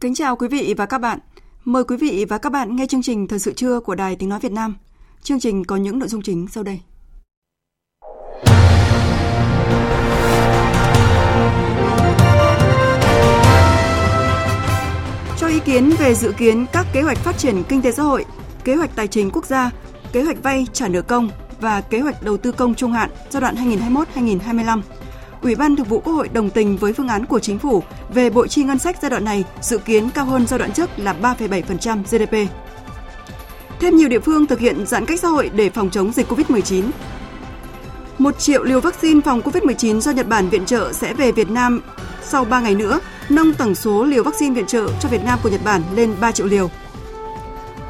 Kính chào quý vị và các bạn. Mời quý vị và các bạn nghe chương trình Thời sự trưa của Đài Tiếng Nói Việt Nam. Chương trình có những nội dung chính sau đây. Cho ý kiến về dự kiến các kế hoạch phát triển kinh tế xã hội, kế hoạch tài chính quốc gia, kế hoạch vay trả nợ công và kế hoạch đầu tư công trung hạn giai đoạn 2021-2025 Ủy ban Thường vụ Quốc hội đồng tình với phương án của chính phủ về bộ chi ngân sách giai đoạn này dự kiến cao hơn giai đoạn trước là 3,7% GDP. Thêm nhiều địa phương thực hiện giãn cách xã hội để phòng chống dịch COVID-19. Một triệu liều vaccine phòng COVID-19 do Nhật Bản viện trợ sẽ về Việt Nam sau 3 ngày nữa, nâng tổng số liều vaccine viện trợ cho Việt Nam của Nhật Bản lên 3 triệu liều.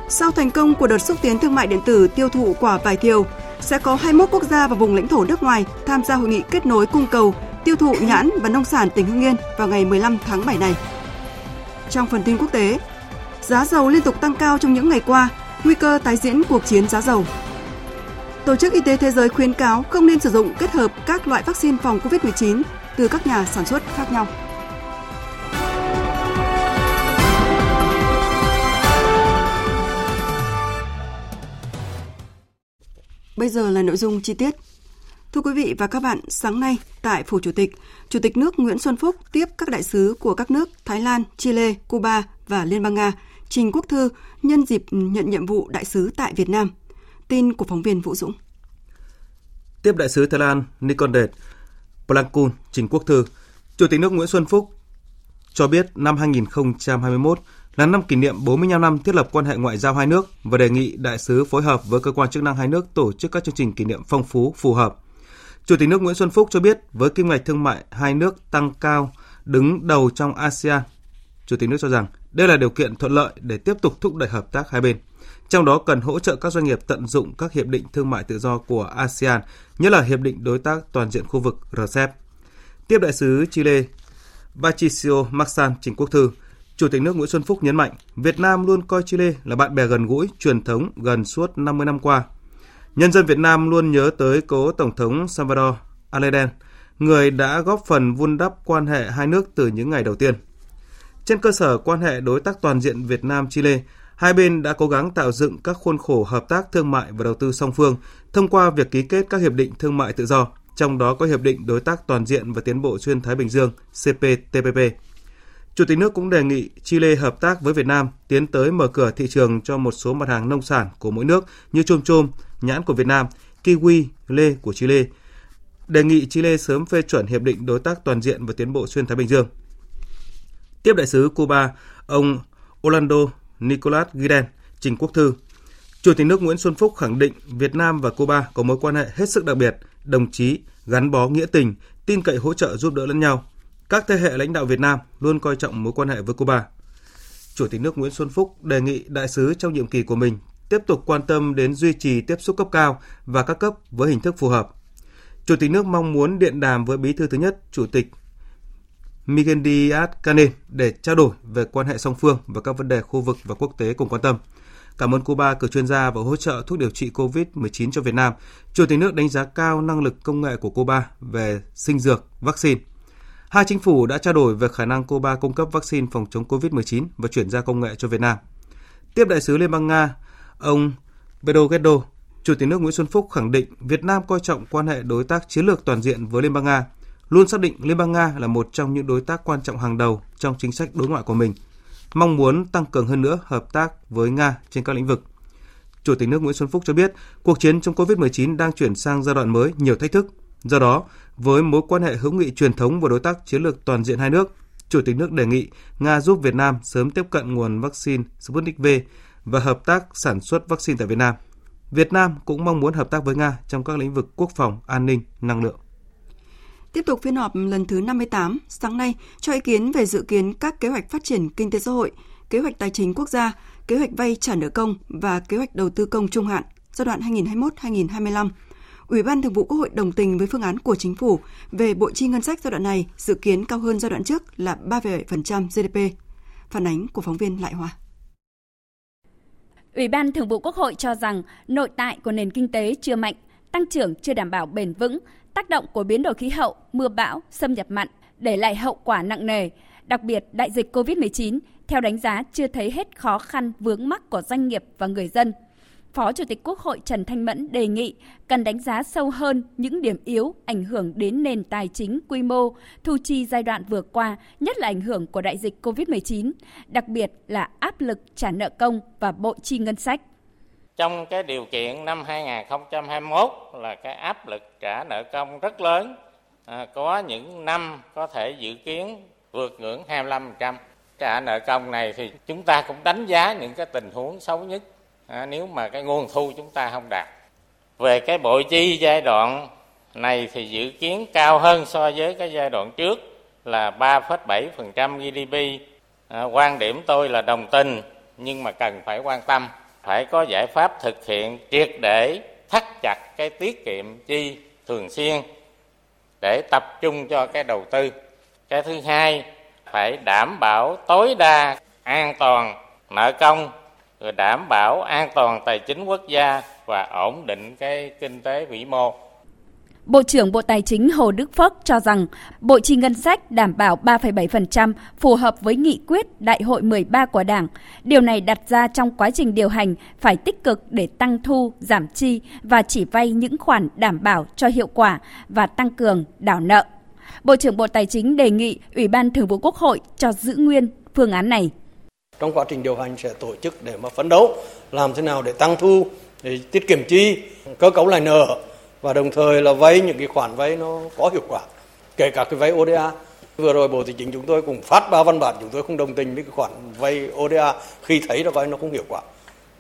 Sau thành công của đợt xúc tiến thương mại điện tử tiêu thụ quả vải thiều, sẽ có 21 quốc gia và vùng lãnh thổ nước ngoài tham gia hội nghị kết nối cung cầu tiêu thụ nhãn và nông sản tỉnh Hưng Yên vào ngày 15 tháng 7 này. Trong phần tin quốc tế, giá dầu liên tục tăng cao trong những ngày qua, nguy cơ tái diễn cuộc chiến giá dầu. Tổ chức Y tế Thế giới khuyến cáo không nên sử dụng kết hợp các loại vaccine phòng COVID-19 từ các nhà sản xuất khác nhau. Bây giờ là nội dung chi tiết. Thưa quý vị và các bạn, sáng nay tại Phủ Chủ tịch, Chủ tịch nước Nguyễn Xuân Phúc tiếp các đại sứ của các nước Thái Lan, Chile, Cuba và Liên bang Nga trình quốc thư nhân dịp nhận nhiệm vụ đại sứ tại Việt Nam. Tin của phóng viên Vũ Dũng. Tiếp đại sứ Thái Lan Nikondet Plankun trình quốc thư, Chủ tịch nước Nguyễn Xuân Phúc cho biết năm 2021 là năm kỷ niệm 45 năm thiết lập quan hệ ngoại giao hai nước và đề nghị đại sứ phối hợp với cơ quan chức năng hai nước tổ chức các chương trình kỷ niệm phong phú phù hợp. Chủ tịch nước Nguyễn Xuân Phúc cho biết với kim ngạch thương mại hai nước tăng cao đứng đầu trong ASEAN, Chủ tịch nước cho rằng đây là điều kiện thuận lợi để tiếp tục thúc đẩy hợp tác hai bên. Trong đó cần hỗ trợ các doanh nghiệp tận dụng các hiệp định thương mại tự do của ASEAN, nhất là hiệp định đối tác toàn diện khu vực RCEP. Tiếp đại sứ Chile Patricio Maxan trình quốc thư, Chủ tịch nước Nguyễn Xuân Phúc nhấn mạnh, Việt Nam luôn coi Chile là bạn bè gần gũi, truyền thống gần suốt 50 năm qua. Nhân dân Việt Nam luôn nhớ tới cố Tổng thống Salvador Allende, người đã góp phần vun đắp quan hệ hai nước từ những ngày đầu tiên. Trên cơ sở quan hệ đối tác toàn diện Việt Nam-Chile, hai bên đã cố gắng tạo dựng các khuôn khổ hợp tác thương mại và đầu tư song phương thông qua việc ký kết các hiệp định thương mại tự do, trong đó có hiệp định đối tác toàn diện và tiến bộ xuyên Thái Bình Dương CPTPP. Chủ tịch nước cũng đề nghị Chile hợp tác với Việt Nam tiến tới mở cửa thị trường cho một số mặt hàng nông sản của mỗi nước như chôm chôm, nhãn của Việt Nam, kiwi, lê của Chile. Đề nghị Chile sớm phê chuẩn hiệp định đối tác toàn diện và tiến bộ xuyên Thái Bình Dương. Tiếp đại sứ Cuba, ông Orlando Nicolas Guiden trình quốc thư. Chủ tịch nước Nguyễn Xuân Phúc khẳng định Việt Nam và Cuba có mối quan hệ hết sức đặc biệt, đồng chí, gắn bó nghĩa tình, tin cậy hỗ trợ giúp đỡ lẫn nhau. Các thế hệ lãnh đạo Việt Nam luôn coi trọng mối quan hệ với Cuba. Chủ tịch nước Nguyễn Xuân Phúc đề nghị đại sứ trong nhiệm kỳ của mình tiếp tục quan tâm đến duy trì tiếp xúc cấp cao và các cấp với hình thức phù hợp. Chủ tịch nước mong muốn điện đàm với bí thư thứ nhất, Chủ tịch Miguel Díaz-Canel để trao đổi về quan hệ song phương và các vấn đề khu vực và quốc tế cùng quan tâm. Cảm ơn Cuba cử chuyên gia và hỗ trợ thuốc điều trị COVID-19 cho Việt Nam. Chủ tịch nước đánh giá cao năng lực công nghệ của Cuba về sinh dược, vaccine. Hai chính phủ đã trao đổi về khả năng Cuba cung cấp vaccine phòng chống COVID-19 và chuyển giao công nghệ cho Việt Nam. Tiếp đại sứ Liên bang Nga, ông Pedro Guedo, Chủ tịch nước Nguyễn Xuân Phúc khẳng định Việt Nam coi trọng quan hệ đối tác chiến lược toàn diện với Liên bang Nga, luôn xác định Liên bang Nga là một trong những đối tác quan trọng hàng đầu trong chính sách đối ngoại của mình, mong muốn tăng cường hơn nữa hợp tác với Nga trên các lĩnh vực. Chủ tịch nước Nguyễn Xuân Phúc cho biết, cuộc chiến chống COVID-19 đang chuyển sang giai đoạn mới nhiều thách thức, Do đó, với mối quan hệ hữu nghị truyền thống và đối tác chiến lược toàn diện hai nước, Chủ tịch nước đề nghị Nga giúp Việt Nam sớm tiếp cận nguồn vaccine Sputnik V và hợp tác sản xuất vaccine tại Việt Nam. Việt Nam cũng mong muốn hợp tác với Nga trong các lĩnh vực quốc phòng, an ninh, năng lượng. Tiếp tục phiên họp lần thứ 58, sáng nay cho ý kiến về dự kiến các kế hoạch phát triển kinh tế xã hội, kế hoạch tài chính quốc gia, kế hoạch vay trả nợ công và kế hoạch đầu tư công trung hạn giai đoạn 2021-2025. Ủy ban Thường vụ Quốc hội đồng tình với phương án của chính phủ về bộ chi ngân sách giai đoạn này dự kiến cao hơn giai đoạn trước là 3,7% GDP. Phản ánh của phóng viên Lại Hoa. Ủy ban Thường vụ Quốc hội cho rằng nội tại của nền kinh tế chưa mạnh, tăng trưởng chưa đảm bảo bền vững, tác động của biến đổi khí hậu, mưa bão, xâm nhập mặn để lại hậu quả nặng nề. Đặc biệt, đại dịch COVID-19 theo đánh giá chưa thấy hết khó khăn vướng mắc của doanh nghiệp và người dân – Phó Chủ tịch Quốc hội Trần Thanh Mẫn đề nghị cần đánh giá sâu hơn những điểm yếu ảnh hưởng đến nền tài chính quy mô, thu chi giai đoạn vừa qua, nhất là ảnh hưởng của đại dịch COVID-19, đặc biệt là áp lực trả nợ công và bộ chi ngân sách. Trong cái điều kiện năm 2021 là cái áp lực trả nợ công rất lớn, à, có những năm có thể dự kiến vượt ngưỡng 25%. Trả nợ công này thì chúng ta cũng đánh giá những cái tình huống xấu nhất à, nếu mà cái nguồn thu chúng ta không đạt về cái bộ chi giai đoạn này thì dự kiến cao hơn so với cái giai đoạn trước là 3,7% GDP. À, quan điểm tôi là đồng tình nhưng mà cần phải quan tâm, phải có giải pháp thực hiện triệt để thắt chặt cái tiết kiệm chi thường xuyên để tập trung cho cái đầu tư. Cái thứ hai phải đảm bảo tối đa an toàn nợ công rồi đảm bảo an toàn tài chính quốc gia và ổn định cái kinh tế vĩ mô. Bộ trưởng Bộ Tài chính Hồ Đức Phước cho rằng bộ chi ngân sách đảm bảo 3,7% phù hợp với nghị quyết Đại hội 13 của Đảng. Điều này đặt ra trong quá trình điều hành phải tích cực để tăng thu, giảm chi và chỉ vay những khoản đảm bảo cho hiệu quả và tăng cường đảo nợ. Bộ trưởng Bộ Tài chính đề nghị Ủy ban Thường vụ Quốc hội cho giữ nguyên phương án này trong quá trình điều hành sẽ tổ chức để mà phấn đấu, làm thế nào để tăng thu, để tiết kiệm chi, cơ cấu lại nợ và đồng thời là vay những cái khoản vay nó có hiệu quả, kể cả cái vay ODA vừa rồi bộ tài chính chúng tôi cũng phát ba văn bản, chúng tôi không đồng tình với cái khoản vay ODA khi thấy là vay nó không hiệu quả.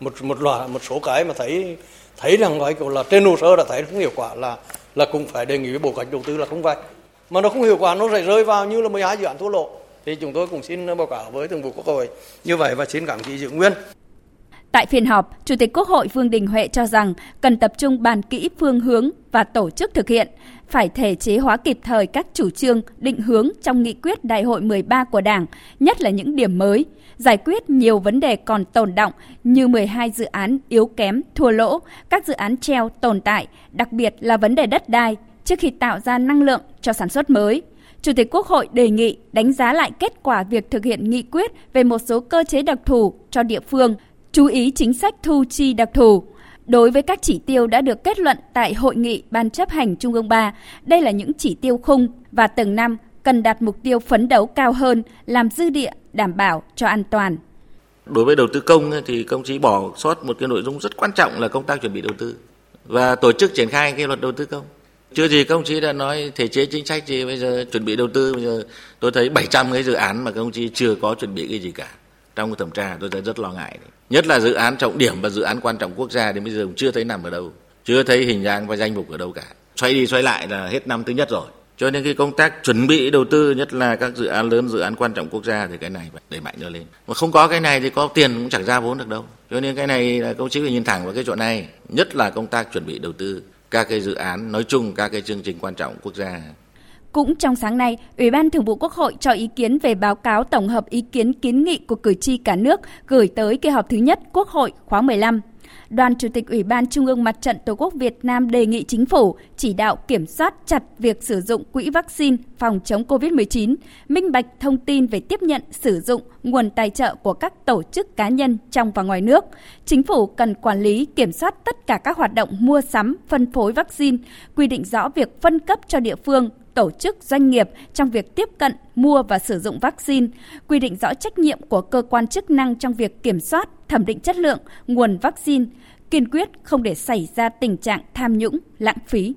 Một một loạt, một số cái mà thấy thấy rằng nói kiểu là trên hồ sơ đã thấy không hiệu quả là là cũng phải đề nghị với bộ cách đầu tư là không vay. Mà nó không hiệu quả, nó sẽ rơi vào như là 12 dự án thua lỗ thì chúng tôi cũng xin báo cáo với thường vụ quốc hội như vậy và xin cảm ký giữ nguyên Tại phiên họp, Chủ tịch Quốc hội Vương Đình Huệ cho rằng cần tập trung bàn kỹ phương hướng và tổ chức thực hiện, phải thể chế hóa kịp thời các chủ trương, định hướng trong nghị quyết Đại hội 13 của Đảng, nhất là những điểm mới, giải quyết nhiều vấn đề còn tồn động như 12 dự án yếu kém, thua lỗ, các dự án treo tồn tại, đặc biệt là vấn đề đất đai trước khi tạo ra năng lượng cho sản xuất mới. Chủ tịch Quốc hội đề nghị đánh giá lại kết quả việc thực hiện nghị quyết về một số cơ chế đặc thù cho địa phương, chú ý chính sách thu chi đặc thù. Đối với các chỉ tiêu đã được kết luận tại hội nghị Ban chấp hành Trung ương 3, đây là những chỉ tiêu khung và từng năm cần đạt mục tiêu phấn đấu cao hơn, làm dư địa, đảm bảo cho an toàn. Đối với đầu tư công thì công chí bỏ sót một cái nội dung rất quan trọng là công tác chuẩn bị đầu tư và tổ chức triển khai cái luật đầu tư công. Chưa gì các ông chí đã nói thể chế chính sách gì bây giờ chuẩn bị đầu tư bây giờ tôi thấy 700 cái dự án mà các ông chí chưa có chuẩn bị cái gì cả. Trong thẩm tra tôi thấy rất lo ngại. Đấy. Nhất là dự án trọng điểm và dự án quan trọng quốc gia thì bây giờ cũng chưa thấy nằm ở đâu. Chưa thấy hình dáng và danh mục ở đâu cả. Xoay đi xoay lại là hết năm thứ nhất rồi. Cho nên cái công tác chuẩn bị đầu tư nhất là các dự án lớn, dự án quan trọng quốc gia thì cái này phải đẩy mạnh nó lên. Mà không có cái này thì có tiền cũng chẳng ra vốn được đâu. Cho nên cái này là công chí phải nhìn thẳng vào cái chỗ này. Nhất là công tác chuẩn bị đầu tư các cái dự án nói chung các cái chương trình quan trọng quốc gia. Cũng trong sáng nay, Ủy ban Thường vụ Quốc hội cho ý kiến về báo cáo tổng hợp ý kiến kiến nghị của cử tri cả nước gửi tới kỳ họp thứ nhất Quốc hội khóa 15 đoàn Chủ tịch Ủy ban Trung ương Mặt trận Tổ quốc Việt Nam đề nghị chính phủ chỉ đạo kiểm soát chặt việc sử dụng quỹ vaccine phòng chống COVID-19, minh bạch thông tin về tiếp nhận, sử dụng nguồn tài trợ của các tổ chức cá nhân trong và ngoài nước. Chính phủ cần quản lý, kiểm soát tất cả các hoạt động mua sắm, phân phối vaccine, quy định rõ việc phân cấp cho địa phương, tổ chức doanh nghiệp trong việc tiếp cận, mua và sử dụng vaccine, quy định rõ trách nhiệm của cơ quan chức năng trong việc kiểm soát, thẩm định chất lượng, nguồn vaccine, kiên quyết không để xảy ra tình trạng tham nhũng, lãng phí.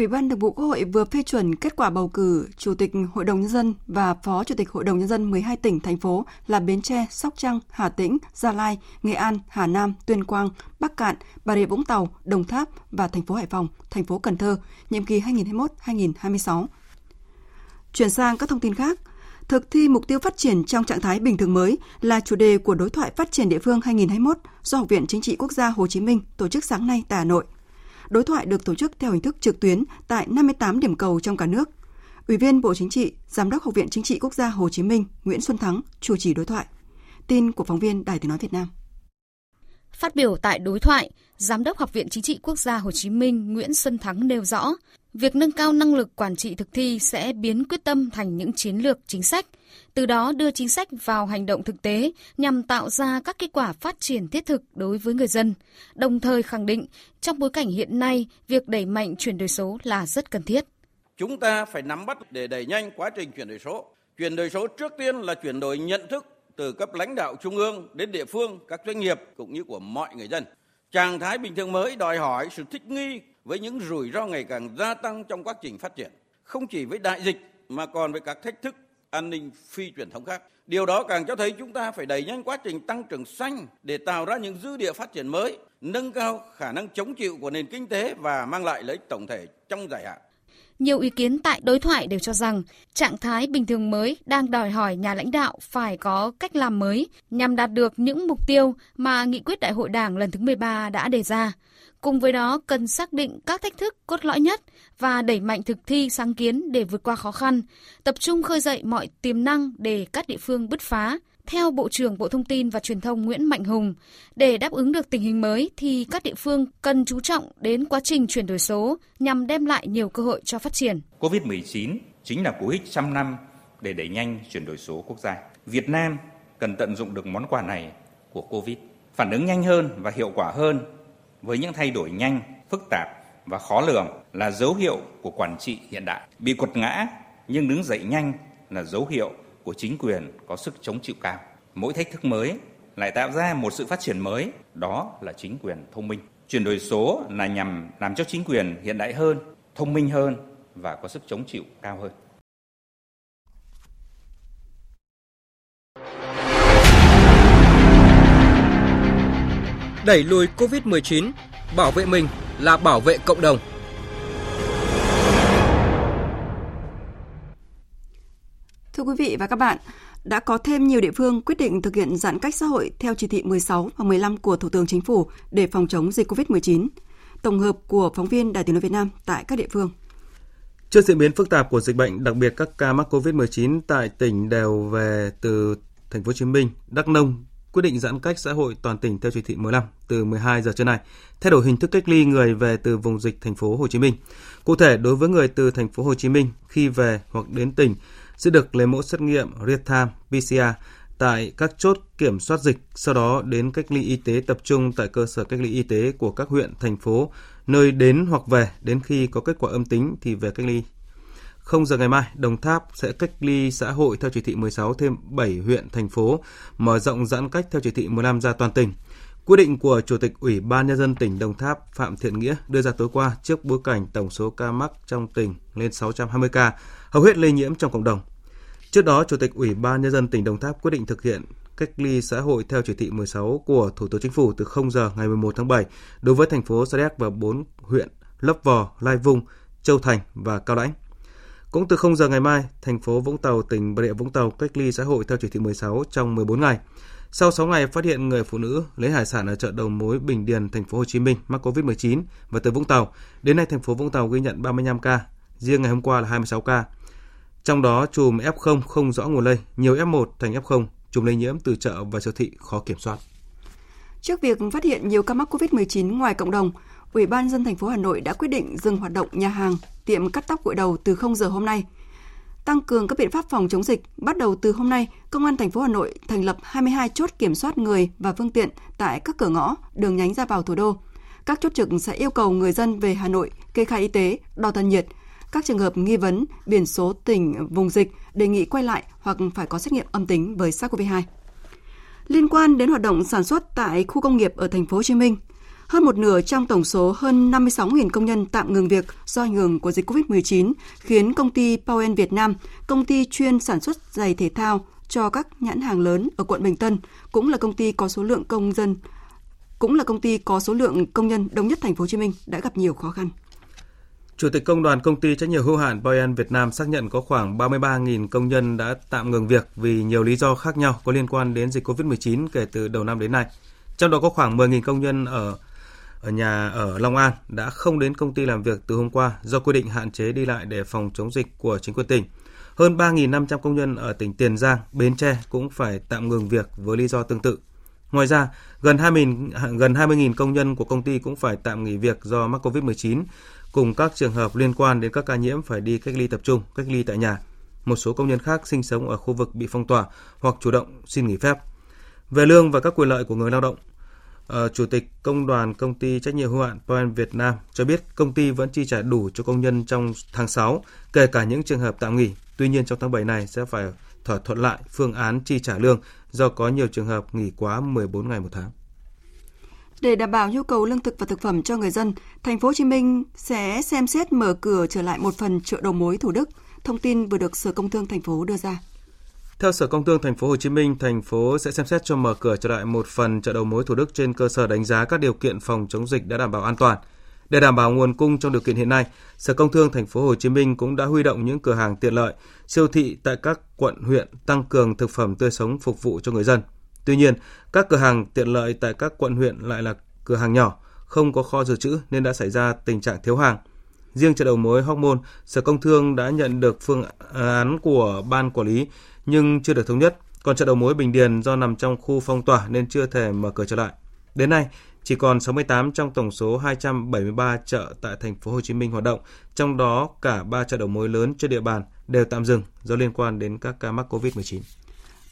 Ủy ban Thường vụ Quốc hội vừa phê chuẩn kết quả bầu cử Chủ tịch Hội đồng Nhân dân và Phó Chủ tịch Hội đồng Nhân dân 12 tỉnh, thành phố là Bến Tre, Sóc Trăng, Hà Tĩnh, Gia Lai, Nghệ An, Hà Nam, Tuyên Quang, Bắc Cạn, Bà Rịa Vũng Tàu, Đồng Tháp và thành phố Hải Phòng, thành phố Cần Thơ, nhiệm kỳ 2021-2026. Chuyển sang các thông tin khác, thực thi mục tiêu phát triển trong trạng thái bình thường mới là chủ đề của đối thoại phát triển địa phương 2021 do Học viện Chính trị Quốc gia Hồ Chí Minh tổ chức sáng nay tại Hà Nội. Đối thoại được tổ chức theo hình thức trực tuyến tại 58 điểm cầu trong cả nước. Ủy viên Bộ Chính trị, Giám đốc Học viện Chính trị Quốc gia Hồ Chí Minh Nguyễn Xuân Thắng chủ trì đối thoại. Tin của phóng viên Đài Tiếng nói Việt Nam. Phát biểu tại đối thoại, Giám đốc Học viện Chính trị Quốc gia Hồ Chí Minh Nguyễn Xuân Thắng nêu rõ, việc nâng cao năng lực quản trị thực thi sẽ biến quyết tâm thành những chiến lược chính sách, từ đó đưa chính sách vào hành động thực tế nhằm tạo ra các kết quả phát triển thiết thực đối với người dân, đồng thời khẳng định trong bối cảnh hiện nay, việc đẩy mạnh chuyển đổi số là rất cần thiết. Chúng ta phải nắm bắt để đẩy nhanh quá trình chuyển đổi số. Chuyển đổi số trước tiên là chuyển đổi nhận thức từ cấp lãnh đạo trung ương đến địa phương, các doanh nghiệp cũng như của mọi người dân. Trạng thái bình thường mới đòi hỏi sự thích nghi với những rủi ro ngày càng gia tăng trong quá trình phát triển, không chỉ với đại dịch mà còn với các thách thức an ninh phi truyền thống khác. Điều đó càng cho thấy chúng ta phải đẩy nhanh quá trình tăng trưởng xanh để tạo ra những dư địa phát triển mới, nâng cao khả năng chống chịu của nền kinh tế và mang lại lợi ích tổng thể trong dài hạn. Nhiều ý kiến tại đối thoại đều cho rằng trạng thái bình thường mới đang đòi hỏi nhà lãnh đạo phải có cách làm mới nhằm đạt được những mục tiêu mà nghị quyết đại hội đảng lần thứ 13 đã đề ra. Cùng với đó cần xác định các thách thức cốt lõi nhất và đẩy mạnh thực thi sáng kiến để vượt qua khó khăn, tập trung khơi dậy mọi tiềm năng để các địa phương bứt phá. Theo Bộ trưởng Bộ Thông tin và Truyền thông Nguyễn Mạnh Hùng, để đáp ứng được tình hình mới thì các địa phương cần chú trọng đến quá trình chuyển đổi số nhằm đem lại nhiều cơ hội cho phát triển. COVID-19 chính là cú hích trăm năm để đẩy nhanh chuyển đổi số quốc gia. Việt Nam cần tận dụng được món quà này của Covid, phản ứng nhanh hơn và hiệu quả hơn với những thay đổi nhanh, phức tạp và khó lường là dấu hiệu của quản trị hiện đại. Bị quật ngã nhưng đứng dậy nhanh là dấu hiệu của chính quyền có sức chống chịu cao. Mỗi thách thức mới lại tạo ra một sự phát triển mới, đó là chính quyền thông minh. Chuyển đổi số là nhằm làm cho chính quyền hiện đại hơn, thông minh hơn và có sức chống chịu cao hơn. Đẩy lùi Covid-19, bảo vệ mình là bảo vệ cộng đồng. Thưa quý vị và các bạn, đã có thêm nhiều địa phương quyết định thực hiện giãn cách xã hội theo chỉ thị 16 và 15 của Thủ tướng Chính phủ để phòng chống dịch COVID-19. Tổng hợp của phóng viên Đài Tiếng nói Việt Nam tại các địa phương. Trước diễn biến phức tạp của dịch bệnh, đặc biệt các ca mắc COVID-19 tại tỉnh đều về từ thành phố Hồ Chí Minh, Đắk Nông, quyết định giãn cách xã hội toàn tỉnh theo chỉ thị 15 từ 12 giờ trưa nay, thay đổi hình thức cách ly người về từ vùng dịch thành phố Hồ Chí Minh. Cụ thể, đối với người từ thành phố Hồ Chí Minh khi về hoặc đến tỉnh sẽ được lấy mẫu xét nghiệm real-time PCR tại các chốt kiểm soát dịch, sau đó đến cách ly y tế tập trung tại cơ sở cách ly y tế của các huyện, thành phố, nơi đến hoặc về đến khi có kết quả âm tính thì về cách ly 0 giờ ngày mai, Đồng Tháp sẽ cách ly xã hội theo chỉ thị 16 thêm 7 huyện, thành phố, mở rộng giãn cách theo chỉ thị 15 ra toàn tỉnh. Quyết định của Chủ tịch Ủy ban Nhân dân tỉnh Đồng Tháp Phạm Thiện Nghĩa đưa ra tối qua trước bối cảnh tổng số ca mắc trong tỉnh lên 620 ca, hầu hết lây nhiễm trong cộng đồng. Trước đó, Chủ tịch Ủy ban Nhân dân tỉnh Đồng Tháp quyết định thực hiện cách ly xã hội theo chỉ thị 16 của Thủ tướng Chính phủ từ 0 giờ ngày 11 tháng 7 đối với thành phố Sa Đéc và 4 huyện Lấp Vò, Lai Vung, Châu Thành và Cao Lãnh. Cũng từ 0 giờ ngày mai, thành phố Vũng Tàu, tỉnh Bà Rịa Vũng Tàu cách ly xã hội theo chỉ thị 16 trong 14 ngày. Sau 6 ngày phát hiện người phụ nữ lấy hải sản ở chợ đầu mối Bình Điền, thành phố Hồ Chí Minh mắc Covid-19 và từ Vũng Tàu, đến nay thành phố Vũng Tàu ghi nhận 35 ca, riêng ngày hôm qua là 26 ca. Trong đó chùm F0 không rõ nguồn lây, nhiều F1 thành F0, chùm lây nhiễm từ chợ và siêu thị khó kiểm soát. Trước việc phát hiện nhiều ca mắc COVID-19 ngoài cộng đồng, Ủy ban dân thành phố Hà Nội đã quyết định dừng hoạt động nhà hàng, tiệm cắt tóc gội đầu từ 0 giờ hôm nay. Tăng cường các biện pháp phòng chống dịch, bắt đầu từ hôm nay, Công an thành phố Hà Nội thành lập 22 chốt kiểm soát người và phương tiện tại các cửa ngõ, đường nhánh ra vào thủ đô. Các chốt trực sẽ yêu cầu người dân về Hà Nội kê khai y tế, đo thân nhiệt. Các trường hợp nghi vấn, biển số tỉnh, vùng dịch đề nghị quay lại hoặc phải có xét nghiệm âm tính với SARS-CoV-2. Liên quan đến hoạt động sản xuất tại khu công nghiệp ở thành phố Hồ Chí Minh, hơn một nửa trong tổng số hơn 56.000 công nhân tạm ngừng việc do ảnh hưởng của dịch COVID-19 khiến công ty Powell Việt Nam, công ty chuyên sản xuất giày thể thao cho các nhãn hàng lớn ở quận Bình Tân, cũng là công ty có số lượng công dân cũng là công ty có số lượng công nhân đông nhất thành phố Hồ Chí Minh đã gặp nhiều khó khăn. Chủ tịch Công đoàn Công ty trách nhiệm hữu hạn Boyan Việt Nam xác nhận có khoảng 33.000 công nhân đã tạm ngừng việc vì nhiều lý do khác nhau có liên quan đến dịch COVID-19 kể từ đầu năm đến nay. Trong đó có khoảng 10.000 công nhân ở ở nhà ở Long An đã không đến công ty làm việc từ hôm qua do quy định hạn chế đi lại để phòng chống dịch của chính quyền tỉnh. Hơn 3.500 công nhân ở tỉnh Tiền Giang, Bến Tre cũng phải tạm ngừng việc với lý do tương tự. Ngoài ra, gần 20 gần 20.000 công nhân của công ty cũng phải tạm nghỉ việc do mắc COVID-19 cùng các trường hợp liên quan đến các ca nhiễm phải đi cách ly tập trung, cách ly tại nhà. Một số công nhân khác sinh sống ở khu vực bị phong tỏa hoặc chủ động xin nghỉ phép. Về lương và các quyền lợi của người lao động, Ờ, Chủ tịch Công đoàn Công ty Trách nhiệm hữu hạn Poen Việt Nam cho biết công ty vẫn chi trả đủ cho công nhân trong tháng 6, kể cả những trường hợp tạm nghỉ. Tuy nhiên trong tháng 7 này sẽ phải thỏa thuận lại phương án chi trả lương do có nhiều trường hợp nghỉ quá 14 ngày một tháng. Để đảm bảo nhu cầu lương thực và thực phẩm cho người dân, thành phố Hồ Chí Minh sẽ xem xét mở cửa trở lại một phần chợ đầu mối Thủ Đức. Thông tin vừa được Sở Công Thương thành phố đưa ra. Theo Sở Công Thương thành phố Hồ Chí Minh, thành phố sẽ xem xét cho mở cửa trở lại một phần chợ đầu mối Thủ Đức trên cơ sở đánh giá các điều kiện phòng chống dịch đã đảm bảo an toàn. Để đảm bảo nguồn cung trong điều kiện hiện nay, Sở Công Thương thành phố Hồ Chí Minh cũng đã huy động những cửa hàng tiện lợi, siêu thị tại các quận huyện tăng cường thực phẩm tươi sống phục vụ cho người dân. Tuy nhiên, các cửa hàng tiện lợi tại các quận huyện lại là cửa hàng nhỏ, không có kho dự trữ nên đã xảy ra tình trạng thiếu hàng. Riêng chợ đầu mối Hóc Môn, Sở Công Thương đã nhận được phương án của ban quản lý nhưng chưa được thống nhất. Còn chợ đầu mối Bình Điền do nằm trong khu phong tỏa nên chưa thể mở cửa trở lại. Đến nay, chỉ còn 68 trong tổng số 273 chợ tại thành phố Hồ Chí Minh hoạt động, trong đó cả 3 chợ đầu mối lớn trên địa bàn đều tạm dừng do liên quan đến các ca mắc COVID-19.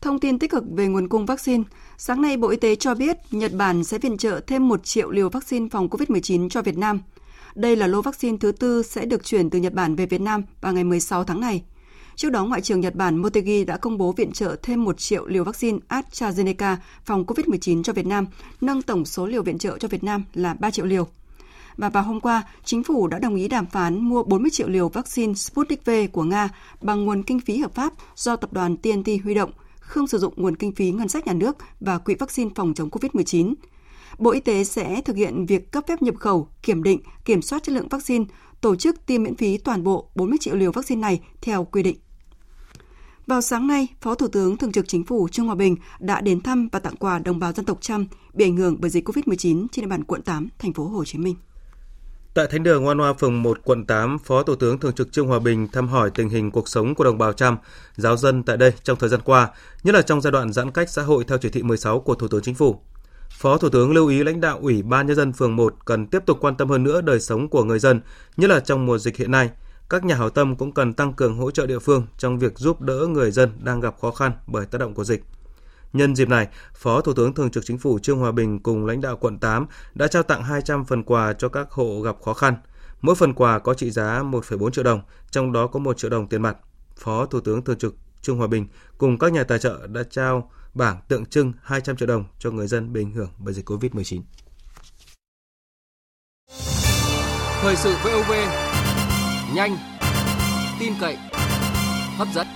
Thông tin tích cực về nguồn cung vaccine. Sáng nay, Bộ Y tế cho biết Nhật Bản sẽ viện trợ thêm 1 triệu liều vaccine phòng COVID-19 cho Việt Nam. Đây là lô vaccine thứ tư sẽ được chuyển từ Nhật Bản về Việt Nam vào ngày 16 tháng này. Trước đó, Ngoại trưởng Nhật Bản Motegi đã công bố viện trợ thêm 1 triệu liều vaccine AstraZeneca phòng COVID-19 cho Việt Nam, nâng tổng số liều viện trợ cho Việt Nam là 3 triệu liều. Và vào hôm qua, chính phủ đã đồng ý đàm phán mua 40 triệu liều vaccine Sputnik V của Nga bằng nguồn kinh phí hợp pháp do tập đoàn TNT huy động, không sử dụng nguồn kinh phí ngân sách nhà nước và quỹ vaccine phòng chống COVID-19. Bộ Y tế sẽ thực hiện việc cấp phép nhập khẩu, kiểm định, kiểm soát chất lượng vaccine, tổ chức tiêm miễn phí toàn bộ 40 triệu liều vaccine này theo quy định. Vào sáng nay, Phó Thủ tướng Thường trực Chính phủ Trương Hòa Bình đã đến thăm và tặng quà đồng bào dân tộc Chăm bị ảnh hưởng bởi dịch COVID-19 trên địa bàn quận 8, thành phố Hồ Chí Minh. Tại Thánh đường Ngoan Hoa phường 1 quận 8, Phó Thủ tướng Thường trực Trương Hòa Bình thăm hỏi tình hình cuộc sống của đồng bào Chăm, giáo dân tại đây trong thời gian qua, nhất là trong giai đoạn giãn cách xã hội theo chỉ thị 16 của Thủ tướng Chính phủ. Phó Thủ tướng lưu ý lãnh đạo Ủy ban nhân dân phường 1 cần tiếp tục quan tâm hơn nữa đời sống của người dân, nhất là trong mùa dịch hiện nay – các nhà hảo tâm cũng cần tăng cường hỗ trợ địa phương trong việc giúp đỡ người dân đang gặp khó khăn bởi tác động của dịch. Nhân dịp này, Phó Thủ tướng Thường trực Chính phủ Trương Hòa Bình cùng lãnh đạo quận 8 đã trao tặng 200 phần quà cho các hộ gặp khó khăn. Mỗi phần quà có trị giá 1,4 triệu đồng, trong đó có 1 triệu đồng tiền mặt. Phó Thủ tướng Thường trực Trương Hòa Bình cùng các nhà tài trợ đã trao bảng tượng trưng 200 triệu đồng cho người dân bị ảnh hưởng bởi dịch COVID-19. Thời sự VOV nhanh, tin cậy, hấp dẫn.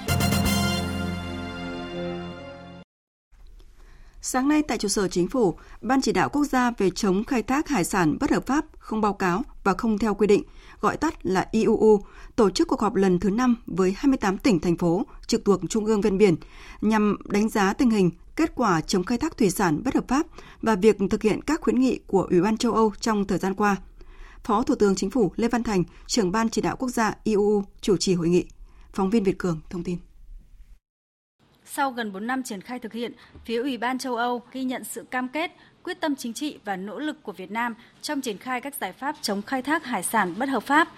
Sáng nay tại trụ sở chính phủ, Ban chỉ đạo quốc gia về chống khai thác hải sản bất hợp pháp, không báo cáo và không theo quy định, gọi tắt là IUU, tổ chức cuộc họp lần thứ 5 với 28 tỉnh thành phố trực thuộc trung ương ven biển nhằm đánh giá tình hình, kết quả chống khai thác thủy sản bất hợp pháp và việc thực hiện các khuyến nghị của Ủy ban châu Âu trong thời gian qua – Phó Thủ tướng Chính phủ Lê Văn Thành, trưởng ban chỉ đạo quốc gia IUU chủ trì hội nghị. Phóng viên Việt Cường thông tin. Sau gần 4 năm triển khai thực hiện, phía Ủy ban châu Âu ghi nhận sự cam kết, quyết tâm chính trị và nỗ lực của Việt Nam trong triển khai các giải pháp chống khai thác hải sản bất hợp pháp.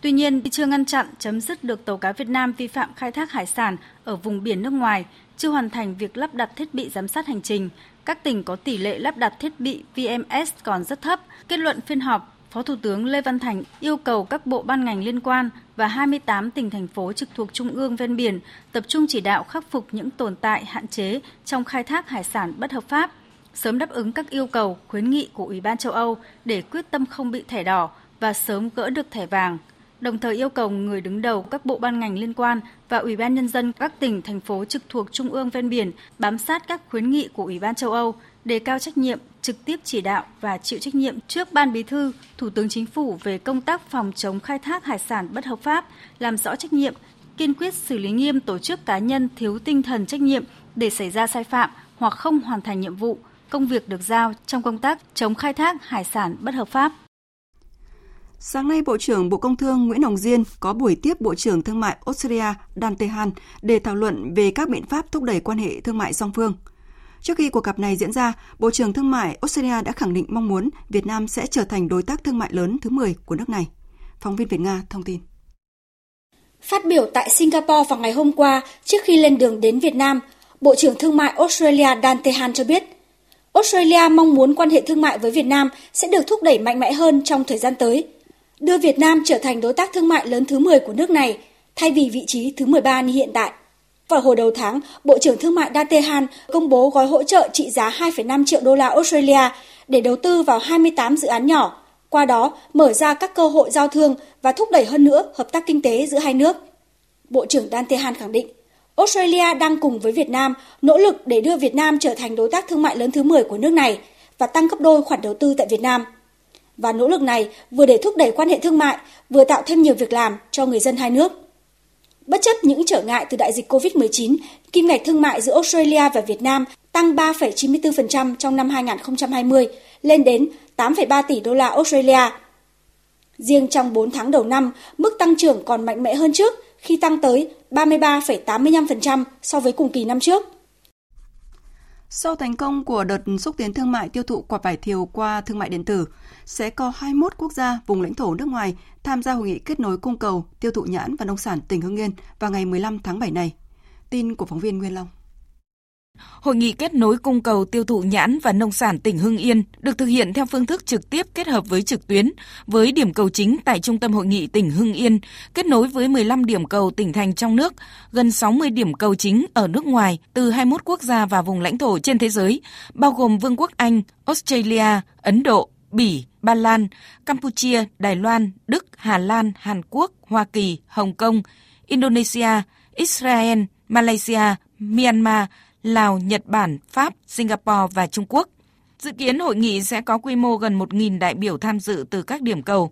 Tuy nhiên, chưa ngăn chặn chấm dứt được tàu cá Việt Nam vi phạm khai thác hải sản ở vùng biển nước ngoài, chưa hoàn thành việc lắp đặt thiết bị giám sát hành trình. Các tỉnh có tỷ lệ lắp đặt thiết bị VMS còn rất thấp. Kết luận phiên họp, Phó Thủ tướng Lê Văn Thành yêu cầu các bộ ban ngành liên quan và 28 tỉnh thành phố trực thuộc trung ương ven biển tập trung chỉ đạo khắc phục những tồn tại hạn chế trong khai thác hải sản bất hợp pháp, sớm đáp ứng các yêu cầu, khuyến nghị của Ủy ban châu Âu để quyết tâm không bị thẻ đỏ và sớm gỡ được thẻ vàng. Đồng thời yêu cầu người đứng đầu các bộ ban ngành liên quan và Ủy ban nhân dân các tỉnh thành phố trực thuộc trung ương ven biển bám sát các khuyến nghị của Ủy ban châu Âu, đề cao trách nhiệm, trực tiếp chỉ đạo và chịu trách nhiệm trước Ban Bí thư, Thủ tướng Chính phủ về công tác phòng chống khai thác hải sản bất hợp pháp, làm rõ trách nhiệm, kiên quyết xử lý nghiêm tổ chức cá nhân thiếu tinh thần trách nhiệm để xảy ra sai phạm hoặc không hoàn thành nhiệm vụ, công việc được giao trong công tác chống khai thác hải sản bất hợp pháp. Sáng nay, Bộ trưởng Bộ Công Thương Nguyễn Hồng Diên có buổi tiếp Bộ trưởng Thương mại Australia Dan Tehan để thảo luận về các biện pháp thúc đẩy quan hệ thương mại song phương. Trước khi cuộc gặp này diễn ra, Bộ trưởng Thương mại Australia đã khẳng định mong muốn Việt Nam sẽ trở thành đối tác thương mại lớn thứ 10 của nước này. Phóng viên Việt Nga thông tin. Phát biểu tại Singapore vào ngày hôm qua trước khi lên đường đến Việt Nam, Bộ trưởng Thương mại Australia Dan Tehan cho biết, Australia mong muốn quan hệ thương mại với Việt Nam sẽ được thúc đẩy mạnh mẽ hơn trong thời gian tới, đưa Việt Nam trở thành đối tác thương mại lớn thứ 10 của nước này, thay vì vị trí thứ 13 như hiện tại. Vào hồi đầu tháng, Bộ trưởng Thương mại Dan Tehan công bố gói hỗ trợ trị giá 2,5 triệu đô la Australia để đầu tư vào 28 dự án nhỏ, qua đó mở ra các cơ hội giao thương và thúc đẩy hơn nữa hợp tác kinh tế giữa hai nước. Bộ trưởng Dan Tehan khẳng định, Australia đang cùng với Việt Nam nỗ lực để đưa Việt Nam trở thành đối tác thương mại lớn thứ 10 của nước này và tăng gấp đôi khoản đầu tư tại Việt Nam. Và nỗ lực này vừa để thúc đẩy quan hệ thương mại, vừa tạo thêm nhiều việc làm cho người dân hai nước. Bất chấp những trở ngại từ đại dịch COVID-19, kim ngạch thương mại giữa Australia và Việt Nam tăng 3,94% trong năm 2020 lên đến 8,3 tỷ đô la Australia. Riêng trong 4 tháng đầu năm, mức tăng trưởng còn mạnh mẽ hơn trước khi tăng tới 33,85% so với cùng kỳ năm trước. Sau thành công của đợt xúc tiến thương mại tiêu thụ quả vải thiều qua thương mại điện tử, sẽ có 21 quốc gia vùng lãnh thổ nước ngoài tham gia hội nghị kết nối cung cầu tiêu thụ nhãn và nông sản tỉnh Hưng Yên vào ngày 15 tháng 7 này. Tin của phóng viên Nguyên Long. Hội nghị kết nối cung cầu tiêu thụ nhãn và nông sản tỉnh Hưng Yên được thực hiện theo phương thức trực tiếp kết hợp với trực tuyến, với điểm cầu chính tại Trung tâm Hội nghị tỉnh Hưng Yên, kết nối với 15 điểm cầu tỉnh thành trong nước, gần 60 điểm cầu chính ở nước ngoài từ 21 quốc gia và vùng lãnh thổ trên thế giới, bao gồm Vương quốc Anh, Australia, Ấn Độ, Bỉ, Ba Lan, Campuchia, Đài Loan, Đức, Hà Lan, Hàn Quốc, Hoa Kỳ, Hồng Kông, Indonesia, Israel, Malaysia, Myanmar, Lào, Nhật Bản, Pháp, Singapore và Trung Quốc. Dự kiến hội nghị sẽ có quy mô gần 1.000 đại biểu tham dự từ các điểm cầu.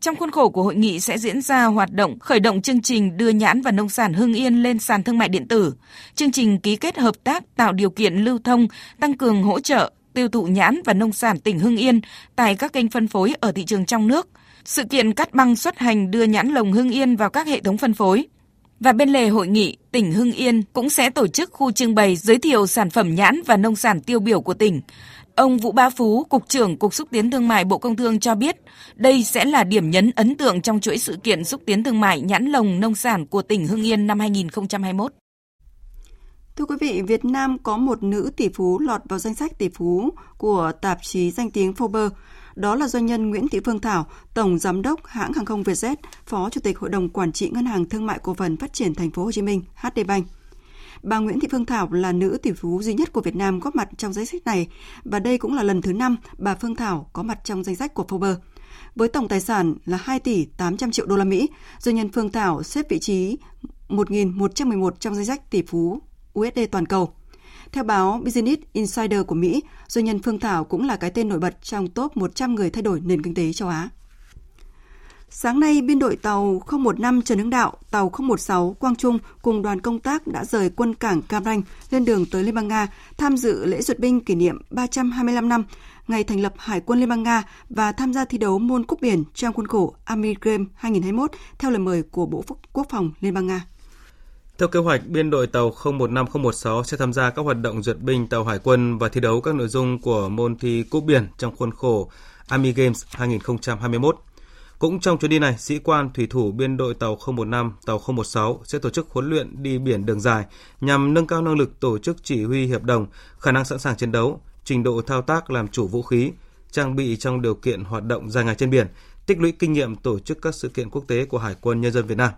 Trong khuôn khổ của hội nghị sẽ diễn ra hoạt động khởi động chương trình đưa nhãn và nông sản Hưng Yên lên sàn thương mại điện tử, chương trình ký kết hợp tác tạo điều kiện lưu thông, tăng cường hỗ trợ tiêu thụ nhãn và nông sản tỉnh Hưng Yên tại các kênh phân phối ở thị trường trong nước. Sự kiện cắt băng xuất hành đưa nhãn lồng Hưng Yên vào các hệ thống phân phối. Và bên lề hội nghị, tỉnh Hưng Yên cũng sẽ tổ chức khu trưng bày giới thiệu sản phẩm nhãn và nông sản tiêu biểu của tỉnh. Ông Vũ Ba Phú, Cục trưởng Cục Xúc tiến Thương mại Bộ Công Thương cho biết, đây sẽ là điểm nhấn ấn tượng trong chuỗi sự kiện xúc tiến thương mại nhãn lồng nông sản của tỉnh Hưng Yên năm 2021. Thưa quý vị, Việt Nam có một nữ tỷ phú lọt vào danh sách tỷ phú của tạp chí danh tiếng Forbes. Đó là doanh nhân Nguyễn Thị Phương Thảo, Tổng Giám đốc hãng hàng không Vietjet, Phó Chủ tịch Hội đồng Quản trị Ngân hàng Thương mại Cổ phần Phát triển Thành phố Hồ Chí Minh (HD Bank). Bà Nguyễn Thị Phương Thảo là nữ tỷ phú duy nhất của Việt Nam góp mặt trong danh sách này và đây cũng là lần thứ năm bà Phương Thảo có mặt trong danh sách của Forbes. Với tổng tài sản là 2 tỷ 800 triệu đô la Mỹ, doanh nhân Phương Thảo xếp vị trí 1.111 trong danh sách tỷ phú USD toàn cầu. Theo báo Business Insider của Mỹ, doanh nhân Phương Thảo cũng là cái tên nổi bật trong top 100 người thay đổi nền kinh tế châu Á. Sáng nay, biên đội tàu 015 Trần Hưng Đạo, tàu 016 Quang Trung cùng đoàn công tác đã rời quân cảng Cam Ranh lên đường tới Liên bang Nga tham dự lễ duyệt binh kỷ niệm 325 năm ngày thành lập Hải quân Liên bang Nga và tham gia thi đấu môn cúp biển trong khuôn khổ Army Games 2021 theo lời mời của Bộ Quốc phòng Liên bang Nga. Theo kế hoạch, biên đội tàu 015016 sẽ tham gia các hoạt động duyệt binh tàu hải quân và thi đấu các nội dung của môn thi cúp biển trong khuôn khổ Army Games 2021. Cũng trong chuyến đi này, sĩ quan thủy thủ biên đội tàu 015, tàu 016 sẽ tổ chức huấn luyện đi biển đường dài nhằm nâng cao năng lực tổ chức chỉ huy hiệp đồng, khả năng sẵn sàng chiến đấu, trình độ thao tác làm chủ vũ khí, trang bị trong điều kiện hoạt động dài ngày trên biển, tích lũy kinh nghiệm tổ chức các sự kiện quốc tế của Hải quân Nhân dân Việt Nam.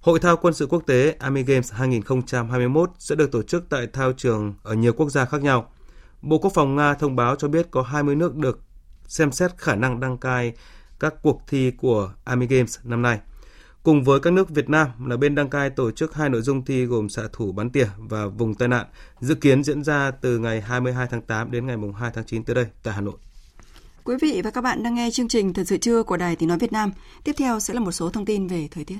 Hội thao quân sự quốc tế Army Games 2021 sẽ được tổ chức tại thao trường ở nhiều quốc gia khác nhau. Bộ Quốc phòng Nga thông báo cho biết có 20 nước được xem xét khả năng đăng cai các cuộc thi của Army Games năm nay. Cùng với các nước Việt Nam là bên đăng cai tổ chức hai nội dung thi gồm xạ thủ bắn tỉa và vùng tai nạn, dự kiến diễn ra từ ngày 22 tháng 8 đến ngày 2 tháng 9 tới đây tại Hà Nội. Quý vị và các bạn đang nghe chương trình Thật sự trưa của Đài Tiếng Nói Việt Nam. Tiếp theo sẽ là một số thông tin về thời tiết.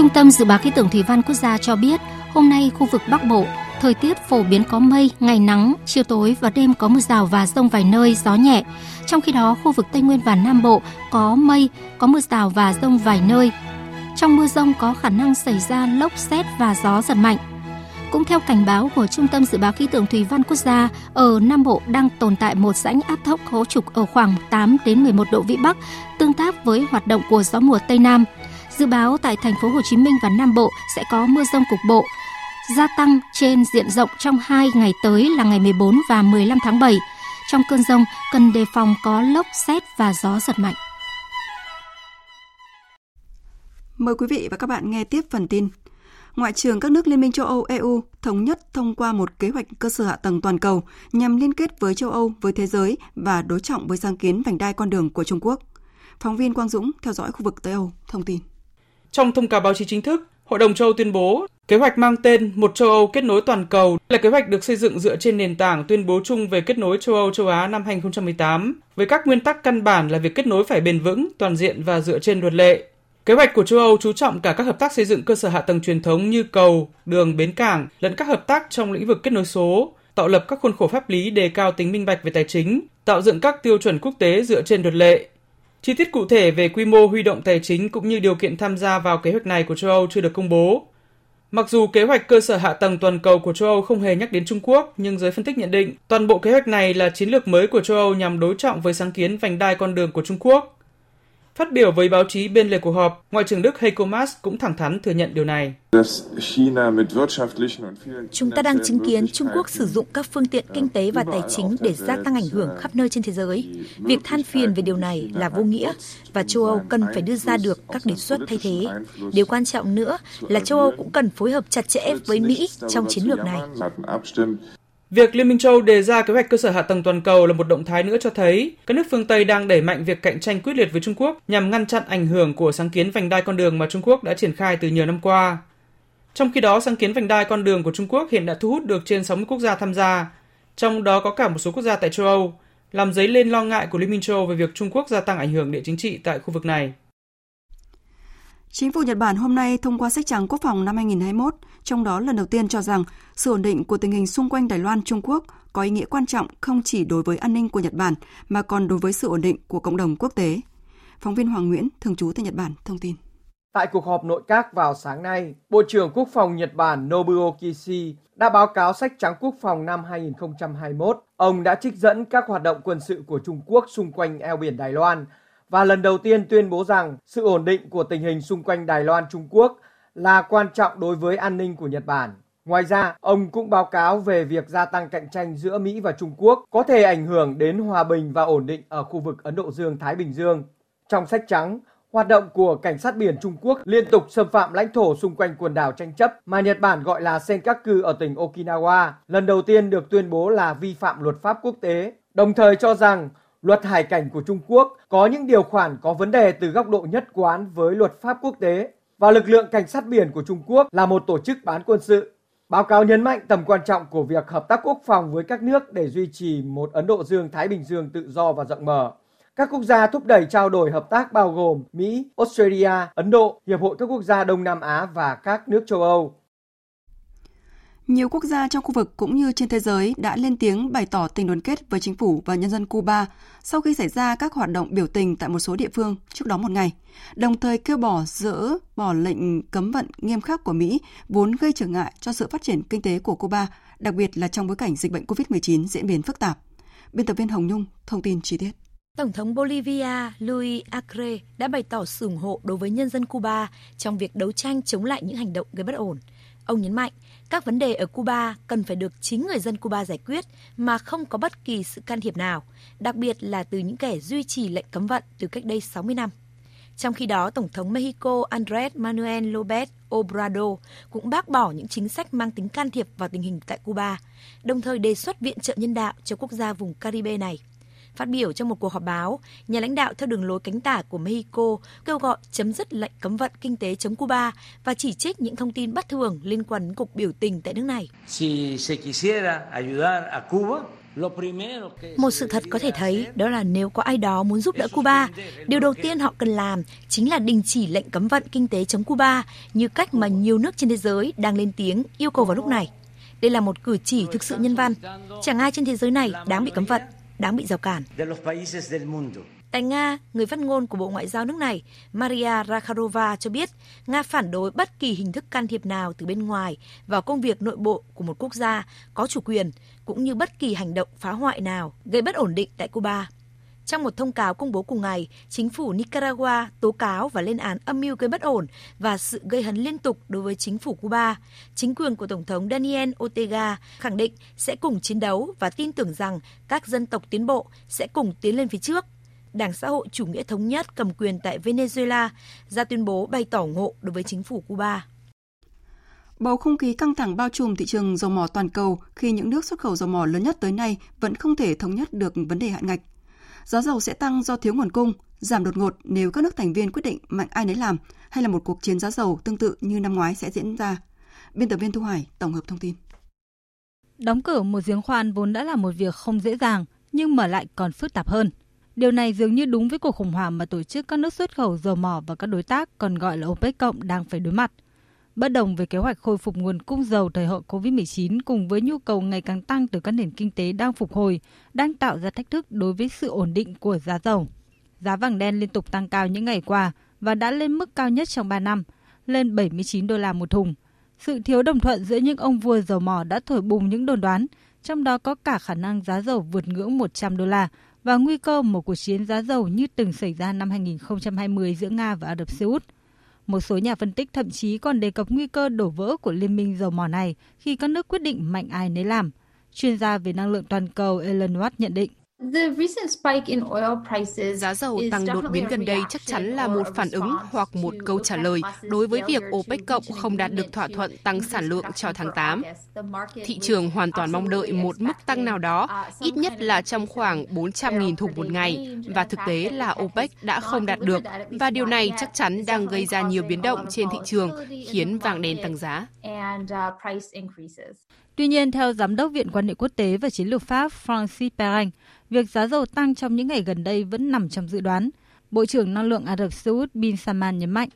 Trung tâm Dự báo Khí tượng Thủy văn Quốc gia cho biết, hôm nay khu vực Bắc Bộ, thời tiết phổ biến có mây, ngày nắng, chiều tối và đêm có mưa rào và rông vài nơi, gió nhẹ. Trong khi đó, khu vực Tây Nguyên và Nam Bộ có mây, có mưa rào và rông vài nơi. Trong mưa rông có khả năng xảy ra lốc xét và gió giật mạnh. Cũng theo cảnh báo của Trung tâm Dự báo Khí tượng Thủy văn Quốc gia, ở Nam Bộ đang tồn tại một rãnh áp thấp hố trục ở khoảng 8 đến 11 độ vĩ Bắc, tương tác với hoạt động của gió mùa Tây Nam. Dự báo tại thành phố Hồ Chí Minh và Nam Bộ sẽ có mưa rông cục bộ, gia tăng trên diện rộng trong 2 ngày tới là ngày 14 và 15 tháng 7. Trong cơn rông cần đề phòng có lốc xét và gió giật mạnh. Mời quý vị và các bạn nghe tiếp phần tin. Ngoại trưởng các nước Liên minh châu Âu EU thống nhất thông qua một kế hoạch cơ sở hạ tầng toàn cầu nhằm liên kết với châu Âu, với thế giới và đối trọng với sáng kiến vành đai con đường của Trung Quốc. Phóng viên Quang Dũng theo dõi khu vực Tây Âu thông tin. Trong thông cáo báo chí chính thức, Hội đồng châu Âu tuyên bố kế hoạch mang tên Một châu Âu kết nối toàn cầu là kế hoạch được xây dựng dựa trên nền tảng tuyên bố chung về kết nối châu Âu châu Á năm 2018 với các nguyên tắc căn bản là việc kết nối phải bền vững, toàn diện và dựa trên luật lệ. Kế hoạch của châu Âu chú trọng cả các hợp tác xây dựng cơ sở hạ tầng truyền thống như cầu, đường, bến cảng, lẫn các hợp tác trong lĩnh vực kết nối số, tạo lập các khuôn khổ pháp lý đề cao tính minh bạch về tài chính, tạo dựng các tiêu chuẩn quốc tế dựa trên luật lệ. Chi tiết cụ thể về quy mô huy động tài chính cũng như điều kiện tham gia vào kế hoạch này của châu Âu chưa được công bố. Mặc dù kế hoạch cơ sở hạ tầng toàn cầu của châu Âu không hề nhắc đến Trung Quốc, nhưng giới phân tích nhận định toàn bộ kế hoạch này là chiến lược mới của châu Âu nhằm đối trọng với sáng kiến vành đai con đường của Trung Quốc. Phát biểu với báo chí bên lề cuộc họp, Ngoại trưởng Đức Heiko Maas cũng thẳng thắn thừa nhận điều này. Chúng ta đang chứng kiến Trung Quốc sử dụng các phương tiện kinh tế và tài chính để gia tăng ảnh hưởng khắp nơi trên thế giới. Việc than phiền về điều này là vô nghĩa và châu Âu cần phải đưa ra được các đề xuất thay thế. Điều quan trọng nữa là châu Âu cũng cần phối hợp chặt chẽ với Mỹ trong chiến lược này. Việc Liên minh châu đề ra kế hoạch cơ sở hạ tầng toàn cầu là một động thái nữa cho thấy các nước phương Tây đang đẩy mạnh việc cạnh tranh quyết liệt với Trung Quốc nhằm ngăn chặn ảnh hưởng của sáng kiến vành đai con đường mà Trung Quốc đã triển khai từ nhiều năm qua. Trong khi đó, sáng kiến vành đai con đường của Trung Quốc hiện đã thu hút được trên 60 quốc gia tham gia, trong đó có cả một số quốc gia tại châu Âu, làm dấy lên lo ngại của Liên minh châu về việc Trung Quốc gia tăng ảnh hưởng địa chính trị tại khu vực này. Chính phủ Nhật Bản hôm nay thông qua sách trắng quốc phòng năm 2021, trong đó lần đầu tiên cho rằng sự ổn định của tình hình xung quanh Đài Loan, Trung Quốc có ý nghĩa quan trọng không chỉ đối với an ninh của Nhật Bản mà còn đối với sự ổn định của cộng đồng quốc tế. Phóng viên Hoàng Nguyễn, thường trú tại Nhật Bản, thông tin. Tại cuộc họp nội các vào sáng nay, Bộ trưởng Quốc phòng Nhật Bản Nobuo Kishi đã báo cáo sách trắng quốc phòng năm 2021. Ông đã trích dẫn các hoạt động quân sự của Trung Quốc xung quanh eo biển Đài Loan và lần đầu tiên tuyên bố rằng sự ổn định của tình hình xung quanh Đài Loan Trung Quốc là quan trọng đối với an ninh của Nhật Bản. Ngoài ra, ông cũng báo cáo về việc gia tăng cạnh tranh giữa Mỹ và Trung Quốc có thể ảnh hưởng đến hòa bình và ổn định ở khu vực Ấn Độ Dương-Thái Bình Dương. Trong sách trắng, hoạt động của cảnh sát biển Trung Quốc liên tục xâm phạm lãnh thổ xung quanh quần đảo tranh chấp mà Nhật Bản gọi là Senkaku ở tỉnh Okinawa, lần đầu tiên được tuyên bố là vi phạm luật pháp quốc tế, đồng thời cho rằng luật hải cảnh của Trung Quốc có những điều khoản có vấn đề từ góc độ nhất quán với luật pháp quốc tế và lực lượng cảnh sát biển của Trung Quốc là một tổ chức bán quân sự. Báo cáo nhấn mạnh tầm quan trọng của việc hợp tác quốc phòng với các nước để duy trì một Ấn Độ Dương-Thái Bình Dương tự do và rộng mở. Các quốc gia thúc đẩy trao đổi hợp tác bao gồm Mỹ, Australia, Ấn Độ, Hiệp hội các quốc gia Đông Nam Á và các nước châu Âu. Nhiều quốc gia trong khu vực cũng như trên thế giới đã lên tiếng bày tỏ tình đoàn kết với chính phủ và nhân dân Cuba sau khi xảy ra các hoạt động biểu tình tại một số địa phương trước đó một ngày, đồng thời kêu bỏ dỡ bỏ lệnh cấm vận nghiêm khắc của Mỹ vốn gây trở ngại cho sự phát triển kinh tế của Cuba, đặc biệt là trong bối cảnh dịch bệnh COVID-19 diễn biến phức tạp. Biên tập viên Hồng Nhung thông tin chi tiết. Tổng thống Bolivia Luis Acre đã bày tỏ sự ủng hộ đối với nhân dân Cuba trong việc đấu tranh chống lại những hành động gây bất ổn. Ông nhấn mạnh, các vấn đề ở Cuba cần phải được chính người dân Cuba giải quyết mà không có bất kỳ sự can thiệp nào, đặc biệt là từ những kẻ duy trì lệnh cấm vận từ cách đây 60 năm. Trong khi đó, Tổng thống Mexico Andrés Manuel López Obrador cũng bác bỏ những chính sách mang tính can thiệp vào tình hình tại Cuba, đồng thời đề xuất viện trợ nhân đạo cho quốc gia vùng Caribe này. Phát biểu trong một cuộc họp báo, nhà lãnh đạo theo đường lối cánh tả của Mexico kêu gọi chấm dứt lệnh cấm vận kinh tế chống Cuba và chỉ trích những thông tin bất thường liên quan đến cuộc biểu tình tại nước này. Một sự thật có thể thấy đó là nếu có ai đó muốn giúp đỡ Cuba, điều đầu tiên họ cần làm chính là đình chỉ lệnh cấm vận kinh tế chống Cuba như cách mà nhiều nước trên thế giới đang lên tiếng yêu cầu vào lúc này. Đây là một cử chỉ thực sự nhân văn. Chẳng ai trên thế giới này đáng bị cấm vận, đáng bị rào cản. Tại Nga, người phát ngôn của Bộ Ngoại giao nước này, Maria Zakharova cho biết Nga phản đối bất kỳ hình thức can thiệp nào từ bên ngoài vào công việc nội bộ của một quốc gia có chủ quyền, cũng như bất kỳ hành động phá hoại nào gây bất ổn định tại Cuba. Trong một thông cáo công bố cùng ngày, chính phủ Nicaragua tố cáo và lên án âm mưu gây bất ổn và sự gây hấn liên tục đối với chính phủ Cuba. Chính quyền của Tổng thống Daniel Ortega khẳng định sẽ cùng chiến đấu và tin tưởng rằng các dân tộc tiến bộ sẽ cùng tiến lên phía trước Đảng Xã hội Chủ nghĩa Thống nhất cầm quyền tại Venezuela ra tuyên bố bày tỏ ủng hộ đối với chính phủ Cuba. Bầu không khí căng thẳng bao trùm thị trường dầu mỏ toàn cầu khi những nước xuất khẩu dầu mỏ lớn nhất tới nay vẫn không thể thống nhất được vấn đề hạn ngạch. Giá dầu sẽ tăng do thiếu nguồn cung, giảm đột ngột nếu các nước thành viên quyết định mạnh ai nấy làm, hay là một cuộc chiến giá dầu tương tự như năm ngoái sẽ diễn ra. Biên tập viên Thu Hải tổng hợp thông tin. Đóng cửa một giếng khoan vốn đã là một việc không dễ dàng, nhưng mở lại còn phức tạp hơn. Điều này dường như đúng với cuộc khủng hoảng mà tổ chức các nước xuất khẩu dầu mỏ và các đối tác còn gọi là OPEC cộng đang phải đối mặt. Bất đồng về kế hoạch khôi phục nguồn cung dầu thời hậu COVID-19 cùng với nhu cầu ngày càng tăng từ các nền kinh tế đang phục hồi, đang tạo ra thách thức đối với sự ổn định của giá dầu. Giá vàng đen liên tục tăng cao những ngày qua và đã lên mức cao nhất trong 3 năm, lên 79 đô la một thùng. Sự thiếu đồng thuận giữa những ông vua dầu mỏ đã thổi bùng những đồn đoán, trong đó có cả khả năng giá dầu vượt ngưỡng 100 đô la và nguy cơ một cuộc chiến giá dầu như từng xảy ra năm 2020 giữa Nga và Ả Rập Xê Út. Một số nhà phân tích thậm chí còn đề cập nguy cơ đổ vỡ của liên minh dầu mỏ này khi các nước quyết định mạnh ai nấy làm. Chuyên gia về năng lượng toàn cầu Elon Watt nhận định. Giá dầu tăng đột biến gần đây chắc chắn là một phản ứng hoặc một câu trả lời đối với việc OPEC cộng không đạt được thỏa thuận tăng sản lượng cho tháng 8. Thị trường hoàn toàn mong đợi một mức tăng nào đó, ít nhất là trong khoảng 400.000 thùng một ngày, và thực tế là OPEC đã không đạt được, và điều này chắc chắn đang gây ra nhiều biến động trên thị trường, khiến vàng đen tăng giá. Tuy nhiên, theo Giám đốc Viện quan hệ quốc tế và chiến lược Pháp Francis Perrin, việc giá dầu tăng trong những ngày gần đây vẫn nằm trong dự đoán. Bộ trưởng Năng lượng Ả Rập Xê Út Bin Salman nhấn mạnh.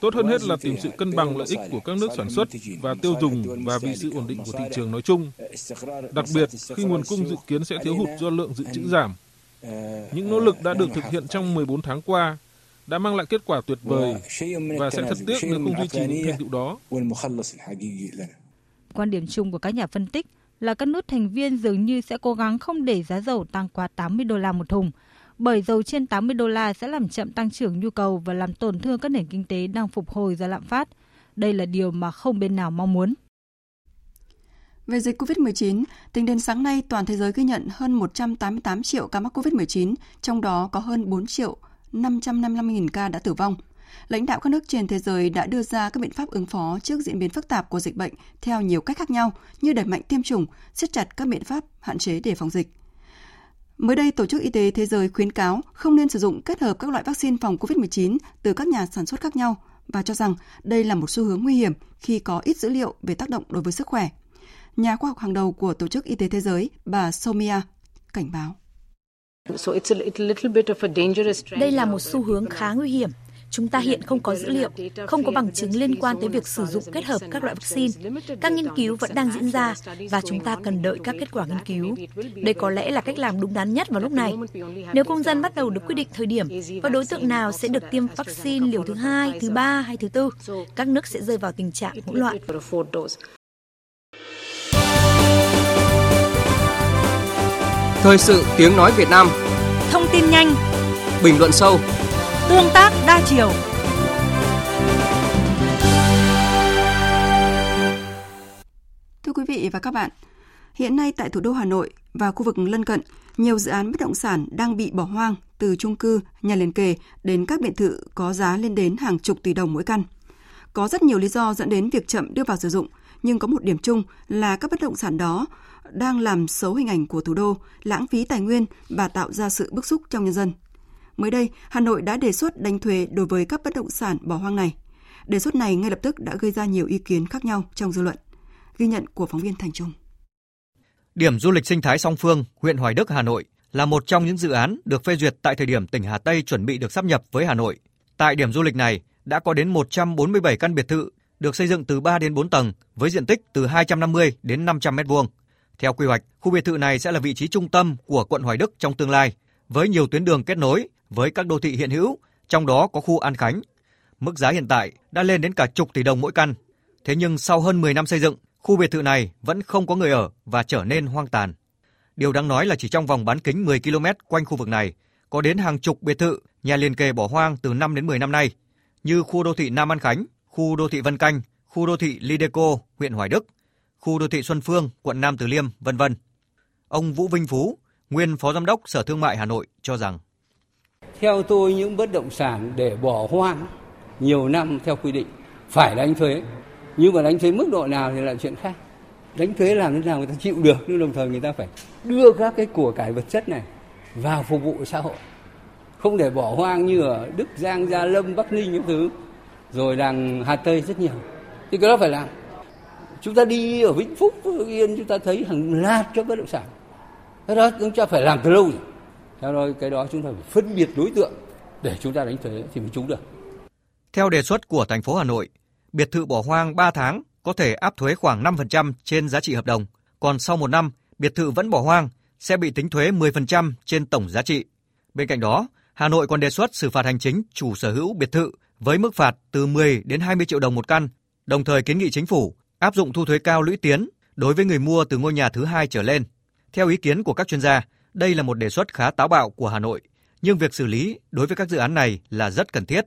Tốt hơn hết là tìm sự cân bằng lợi ích của các nước sản xuất và tiêu dùng và vì sự ổn định của thị trường nói chung. Đặc biệt khi nguồn cung dự kiến sẽ thiếu hụt do lượng dự trữ giảm. Những nỗ lực đã được thực hiện trong 14 tháng qua đã mang lại kết quả tuyệt vời và sẽ thật tiếc nếu không duy trì những thành tựu đó. Quan điểm chung của các nhà phân tích là các nước thành viên dường như sẽ cố gắng không để giá dầu tăng quá 80 đô la một thùng, bởi dầu trên 80 đô la sẽ làm chậm tăng trưởng nhu cầu và làm tổn thương các nền kinh tế đang phục hồi do lạm phát. Đây là điều mà không bên nào mong muốn. Về dịch COVID-19, tính đến sáng nay, toàn thế giới ghi nhận hơn 188 triệu ca mắc COVID-19, trong đó có hơn 4 triệu 555.000 ca đã tử vong. Lãnh đạo các nước trên thế giới đã đưa ra các biện pháp ứng phó trước diễn biến phức tạp của dịch bệnh theo nhiều cách khác nhau như đẩy mạnh tiêm chủng, siết chặt các biện pháp hạn chế để phòng dịch. Mới đây, Tổ chức Y tế Thế giới khuyến cáo không nên sử dụng kết hợp các loại vaccine phòng COVID-19 từ các nhà sản xuất khác nhau và cho rằng đây là một xu hướng nguy hiểm khi có ít dữ liệu về tác động đối với sức khỏe. Nhà khoa học hàng đầu của Tổ chức Y tế Thế giới, bà Somia, cảnh báo. Đây là một xu hướng khá nguy hiểm. Chúng ta hiện không có dữ liệu, không có bằng chứng liên quan tới việc sử dụng kết hợp các loại vaccine. Các nghiên cứu vẫn đang diễn ra và chúng ta cần đợi các kết quả nghiên cứu. Đây có lẽ là cách làm đúng đắn nhất vào lúc này. Nếu công dân bắt đầu được quyết định thời điểm và đối tượng nào sẽ được tiêm vaccine liều thứ hai, thứ ba hay thứ tư, các nước sẽ rơi vào tình trạng hỗn loạn. Thời sự tiếng nói Việt Nam Thông tin nhanh Bình luận sâu Tương tác đa chiều Thưa quý vị và các bạn, hiện nay tại thủ đô Hà Nội và khu vực lân cận, nhiều dự án bất động sản đang bị bỏ hoang từ chung cư, nhà liền kề đến các biệt thự có giá lên đến hàng chục tỷ đồng mỗi căn. Có rất nhiều lý do dẫn đến việc chậm đưa vào sử dụng, nhưng có một điểm chung là các bất động sản đó đang làm xấu hình ảnh của thủ đô, lãng phí tài nguyên và tạo ra sự bức xúc trong nhân dân. Mới đây, Hà Nội đã đề xuất đánh thuế đối với các bất động sản bỏ hoang này. Đề xuất này ngay lập tức đã gây ra nhiều ý kiến khác nhau trong dư luận. Ghi nhận của phóng viên Thành Trung. Điểm du lịch sinh thái song phương, huyện Hoài Đức, Hà Nội là một trong những dự án được phê duyệt tại thời điểm tỉnh Hà Tây chuẩn bị được sắp nhập với Hà Nội. Tại điểm du lịch này đã có đến 147 căn biệt thự được xây dựng từ 3 đến 4 tầng với diện tích từ 250 đến 500 mét vuông. Theo quy hoạch, khu biệt thự này sẽ là vị trí trung tâm của quận Hoài Đức trong tương lai, với nhiều tuyến đường kết nối với các đô thị hiện hữu, trong đó có khu An Khánh. Mức giá hiện tại đã lên đến cả chục tỷ đồng mỗi căn. Thế nhưng sau hơn 10 năm xây dựng, khu biệt thự này vẫn không có người ở và trở nên hoang tàn. Điều đáng nói là chỉ trong vòng bán kính 10 km quanh khu vực này, có đến hàng chục biệt thự, nhà liền kề bỏ hoang từ 5 đến 10 năm nay, như khu đô thị Nam An Khánh, khu đô thị Vân Canh, khu đô thị Lideco, huyện Hoài Đức, khu đô thị Xuân Phương, quận Nam Từ Liêm, vân vân. Ông Vũ Vinh Phú, nguyên Phó Giám đốc Sở Thương mại Hà Nội cho rằng Theo tôi những bất động sản để bỏ hoang nhiều năm theo quy định phải đánh thuế. Nhưng mà đánh thuế mức độ nào thì là chuyện khác. Đánh thuế làm thế nào người ta chịu được nhưng đồng thời người ta phải đưa các cái của cải vật chất này vào phục vụ xã hội. Không để bỏ hoang như ở Đức Giang, Gia Lâm, Bắc Ninh những thứ. Rồi đằng Hà Tây rất nhiều. Thì cái đó phải làm. Chúng ta đi ở Vĩnh Phúc, Phước Yên chúng ta thấy hàng loạt các bất động sản. Cái đó chúng ta phải làm từ lâu rồi. Theo đó cái đó chúng ta phải phân biệt đối tượng để chúng ta đánh thuế thì mới trúng được. Theo đề xuất của thành phố Hà Nội, biệt thự bỏ hoang 3 tháng có thể áp thuế khoảng 5% trên giá trị hợp đồng, còn sau một năm, biệt thự vẫn bỏ hoang sẽ bị tính thuế 10% trên tổng giá trị. Bên cạnh đó, Hà Nội còn đề xuất xử phạt hành chính chủ sở hữu biệt thự với mức phạt từ 10 đến 20 triệu đồng một căn, đồng thời kiến nghị chính phủ áp dụng thu thuế cao lũy tiến đối với người mua từ ngôi nhà thứ hai trở lên. Theo ý kiến của các chuyên gia, đây là một đề xuất khá táo bạo của Hà Nội, nhưng việc xử lý đối với các dự án này là rất cần thiết.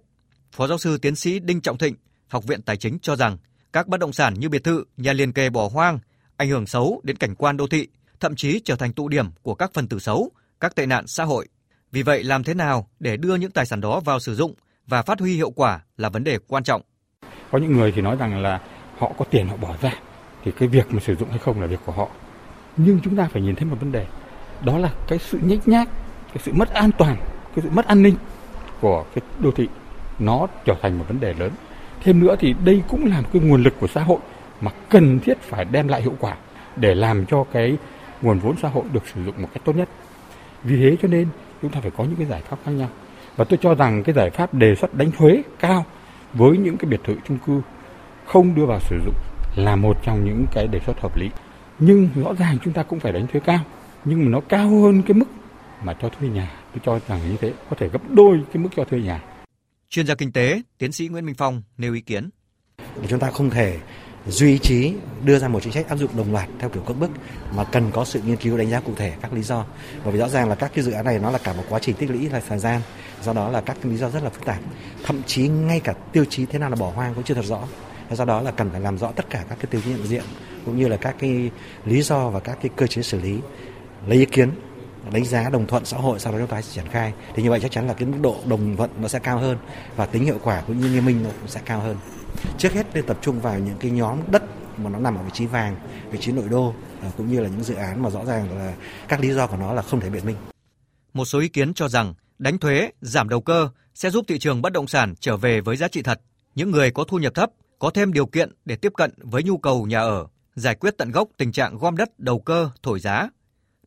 Phó giáo sư tiến sĩ Đinh Trọng Thịnh, Học viện Tài chính cho rằng các bất động sản như biệt thự, nhà liền kề bỏ hoang ảnh hưởng xấu đến cảnh quan đô thị, thậm chí trở thành tụ điểm của các phần tử xấu, các tệ nạn xã hội. Vì vậy, làm thế nào để đưa những tài sản đó vào sử dụng và phát huy hiệu quả là vấn đề quan trọng. Có những người thì nói rằng là họ có tiền họ bỏ ra thì cái việc mà sử dụng hay không là việc của họ. Nhưng chúng ta phải nhìn thấy một vấn đề, đó là cái sự nhếch nhác, cái sự mất an toàn, cái sự mất an ninh của cái đô thị nó trở thành một vấn đề lớn. Thêm nữa thì đây cũng là một cái nguồn lực của xã hội mà cần thiết phải đem lại hiệu quả để làm cho cái nguồn vốn xã hội được sử dụng một cách tốt nhất. Vì thế cho nên chúng ta phải có những cái giải pháp khác nhau. Và tôi cho rằng cái giải pháp đề xuất đánh thuế cao với những cái biệt thự chung cư không đưa vào sử dụng là một trong những cái đề xuất hợp lý. Nhưng rõ ràng chúng ta cũng phải đánh thuế cao, nhưng mà nó cao hơn cái mức mà cho thuê nhà. Tôi cho rằng như thế có thể gấp đôi cái mức cho thuê nhà. Chuyên gia kinh tế, tiến sĩ Nguyễn Minh Phong nêu ý kiến. Chúng ta không thể duy trí đưa ra một chính sách áp dụng đồng loạt theo kiểu cưỡng bức mà cần có sự nghiên cứu đánh giá cụ thể các lý do bởi vì rõ ràng là các cái dự án này nó là cả một quá trình tích lũy là thời gian do đó là các cái lý do rất là phức tạp thậm chí ngay cả tiêu chí thế nào là bỏ hoang cũng chưa thật rõ do đó là cần phải làm rõ tất cả các cái tiêu chí nhận diện, cũng như là các cái lý do và các cái cơ chế xử lý, lấy ý kiến, đánh giá đồng thuận xã hội, sau đó chúng ta sẽ triển khai. Thì như vậy chắc chắn là cái mức độ đồng thuận nó sẽ cao hơn và tính hiệu quả cũng như nghiêm minh nó cũng sẽ cao hơn. Trước hết nên tập trung vào những cái nhóm đất mà nó nằm ở vị trí vàng, vị trí nội đô à, cũng như là những dự án mà rõ ràng là các lý do của nó là không thể biện minh. Một số ý kiến cho rằng đánh thuế, giảm đầu cơ sẽ giúp thị trường bất động sản trở về với giá trị thật. Những người có thu nhập thấp có thêm điều kiện để tiếp cận với nhu cầu nhà ở giải quyết tận gốc tình trạng gom đất đầu cơ thổi giá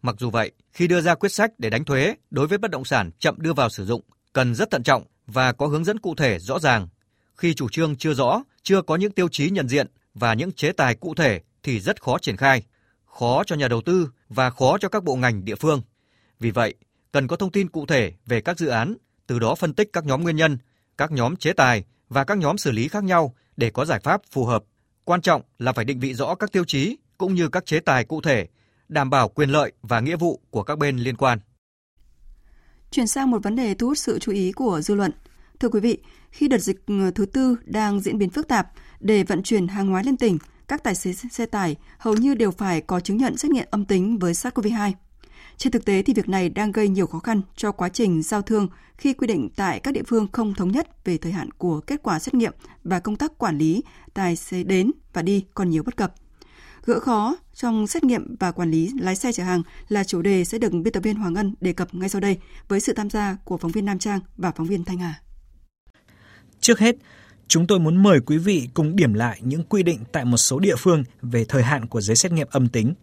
mặc dù vậy khi đưa ra quyết sách để đánh thuế đối với bất động sản chậm đưa vào sử dụng cần rất thận trọng và có hướng dẫn cụ thể rõ ràng khi chủ trương chưa rõ, chưa có những tiêu chí nhận diện và những chế tài cụ thể thì rất khó triển khai, khó cho nhà đầu tư và khó cho các bộ ngành địa phương. Vì vậy, cần có thông tin cụ thể về các dự án, từ đó phân tích các nhóm nguyên nhân, các nhóm chế tài và các nhóm xử lý khác nhau để có giải pháp phù hợp. Quan trọng là phải định vị rõ các tiêu chí cũng như các chế tài cụ thể, đảm bảo quyền lợi và nghĩa vụ của các bên liên quan. Chuyển sang một vấn đề thu hút sự chú ý của dư luận. Thưa quý vị, khi đợt dịch ờ, thứ tư đang diễn biến phức tạp, để vận chuyển hàng hóa lên tỉnh, các tài xế xe tải hầu như đều phải có chứng nhận xét nghiệm âm tính với SARS-CoV-2. Trên thực tế thì việc này đang gây nhiều khó khăn cho quá trình giao thương khi quy định tại các địa phương không thống nhất về thời hạn của kết quả xét nghiệm và công tác quản lý tài xế đến và đi còn nhiều bất cập. Gỡ khó trong xét nghiệm và quản lý lái xe chở hàng là chủ đề sẽ được biên tập viên Hoàng Ngân đề cập ngay sau đây với sự tham gia của phóng viên Nam Trang và phóng viên Thanh Hà. Trước hết, chúng tôi muốn mời quý vị cùng điểm lại những quy định tại một số địa phương về thời hạn của giấy xét nghiệm âm tính.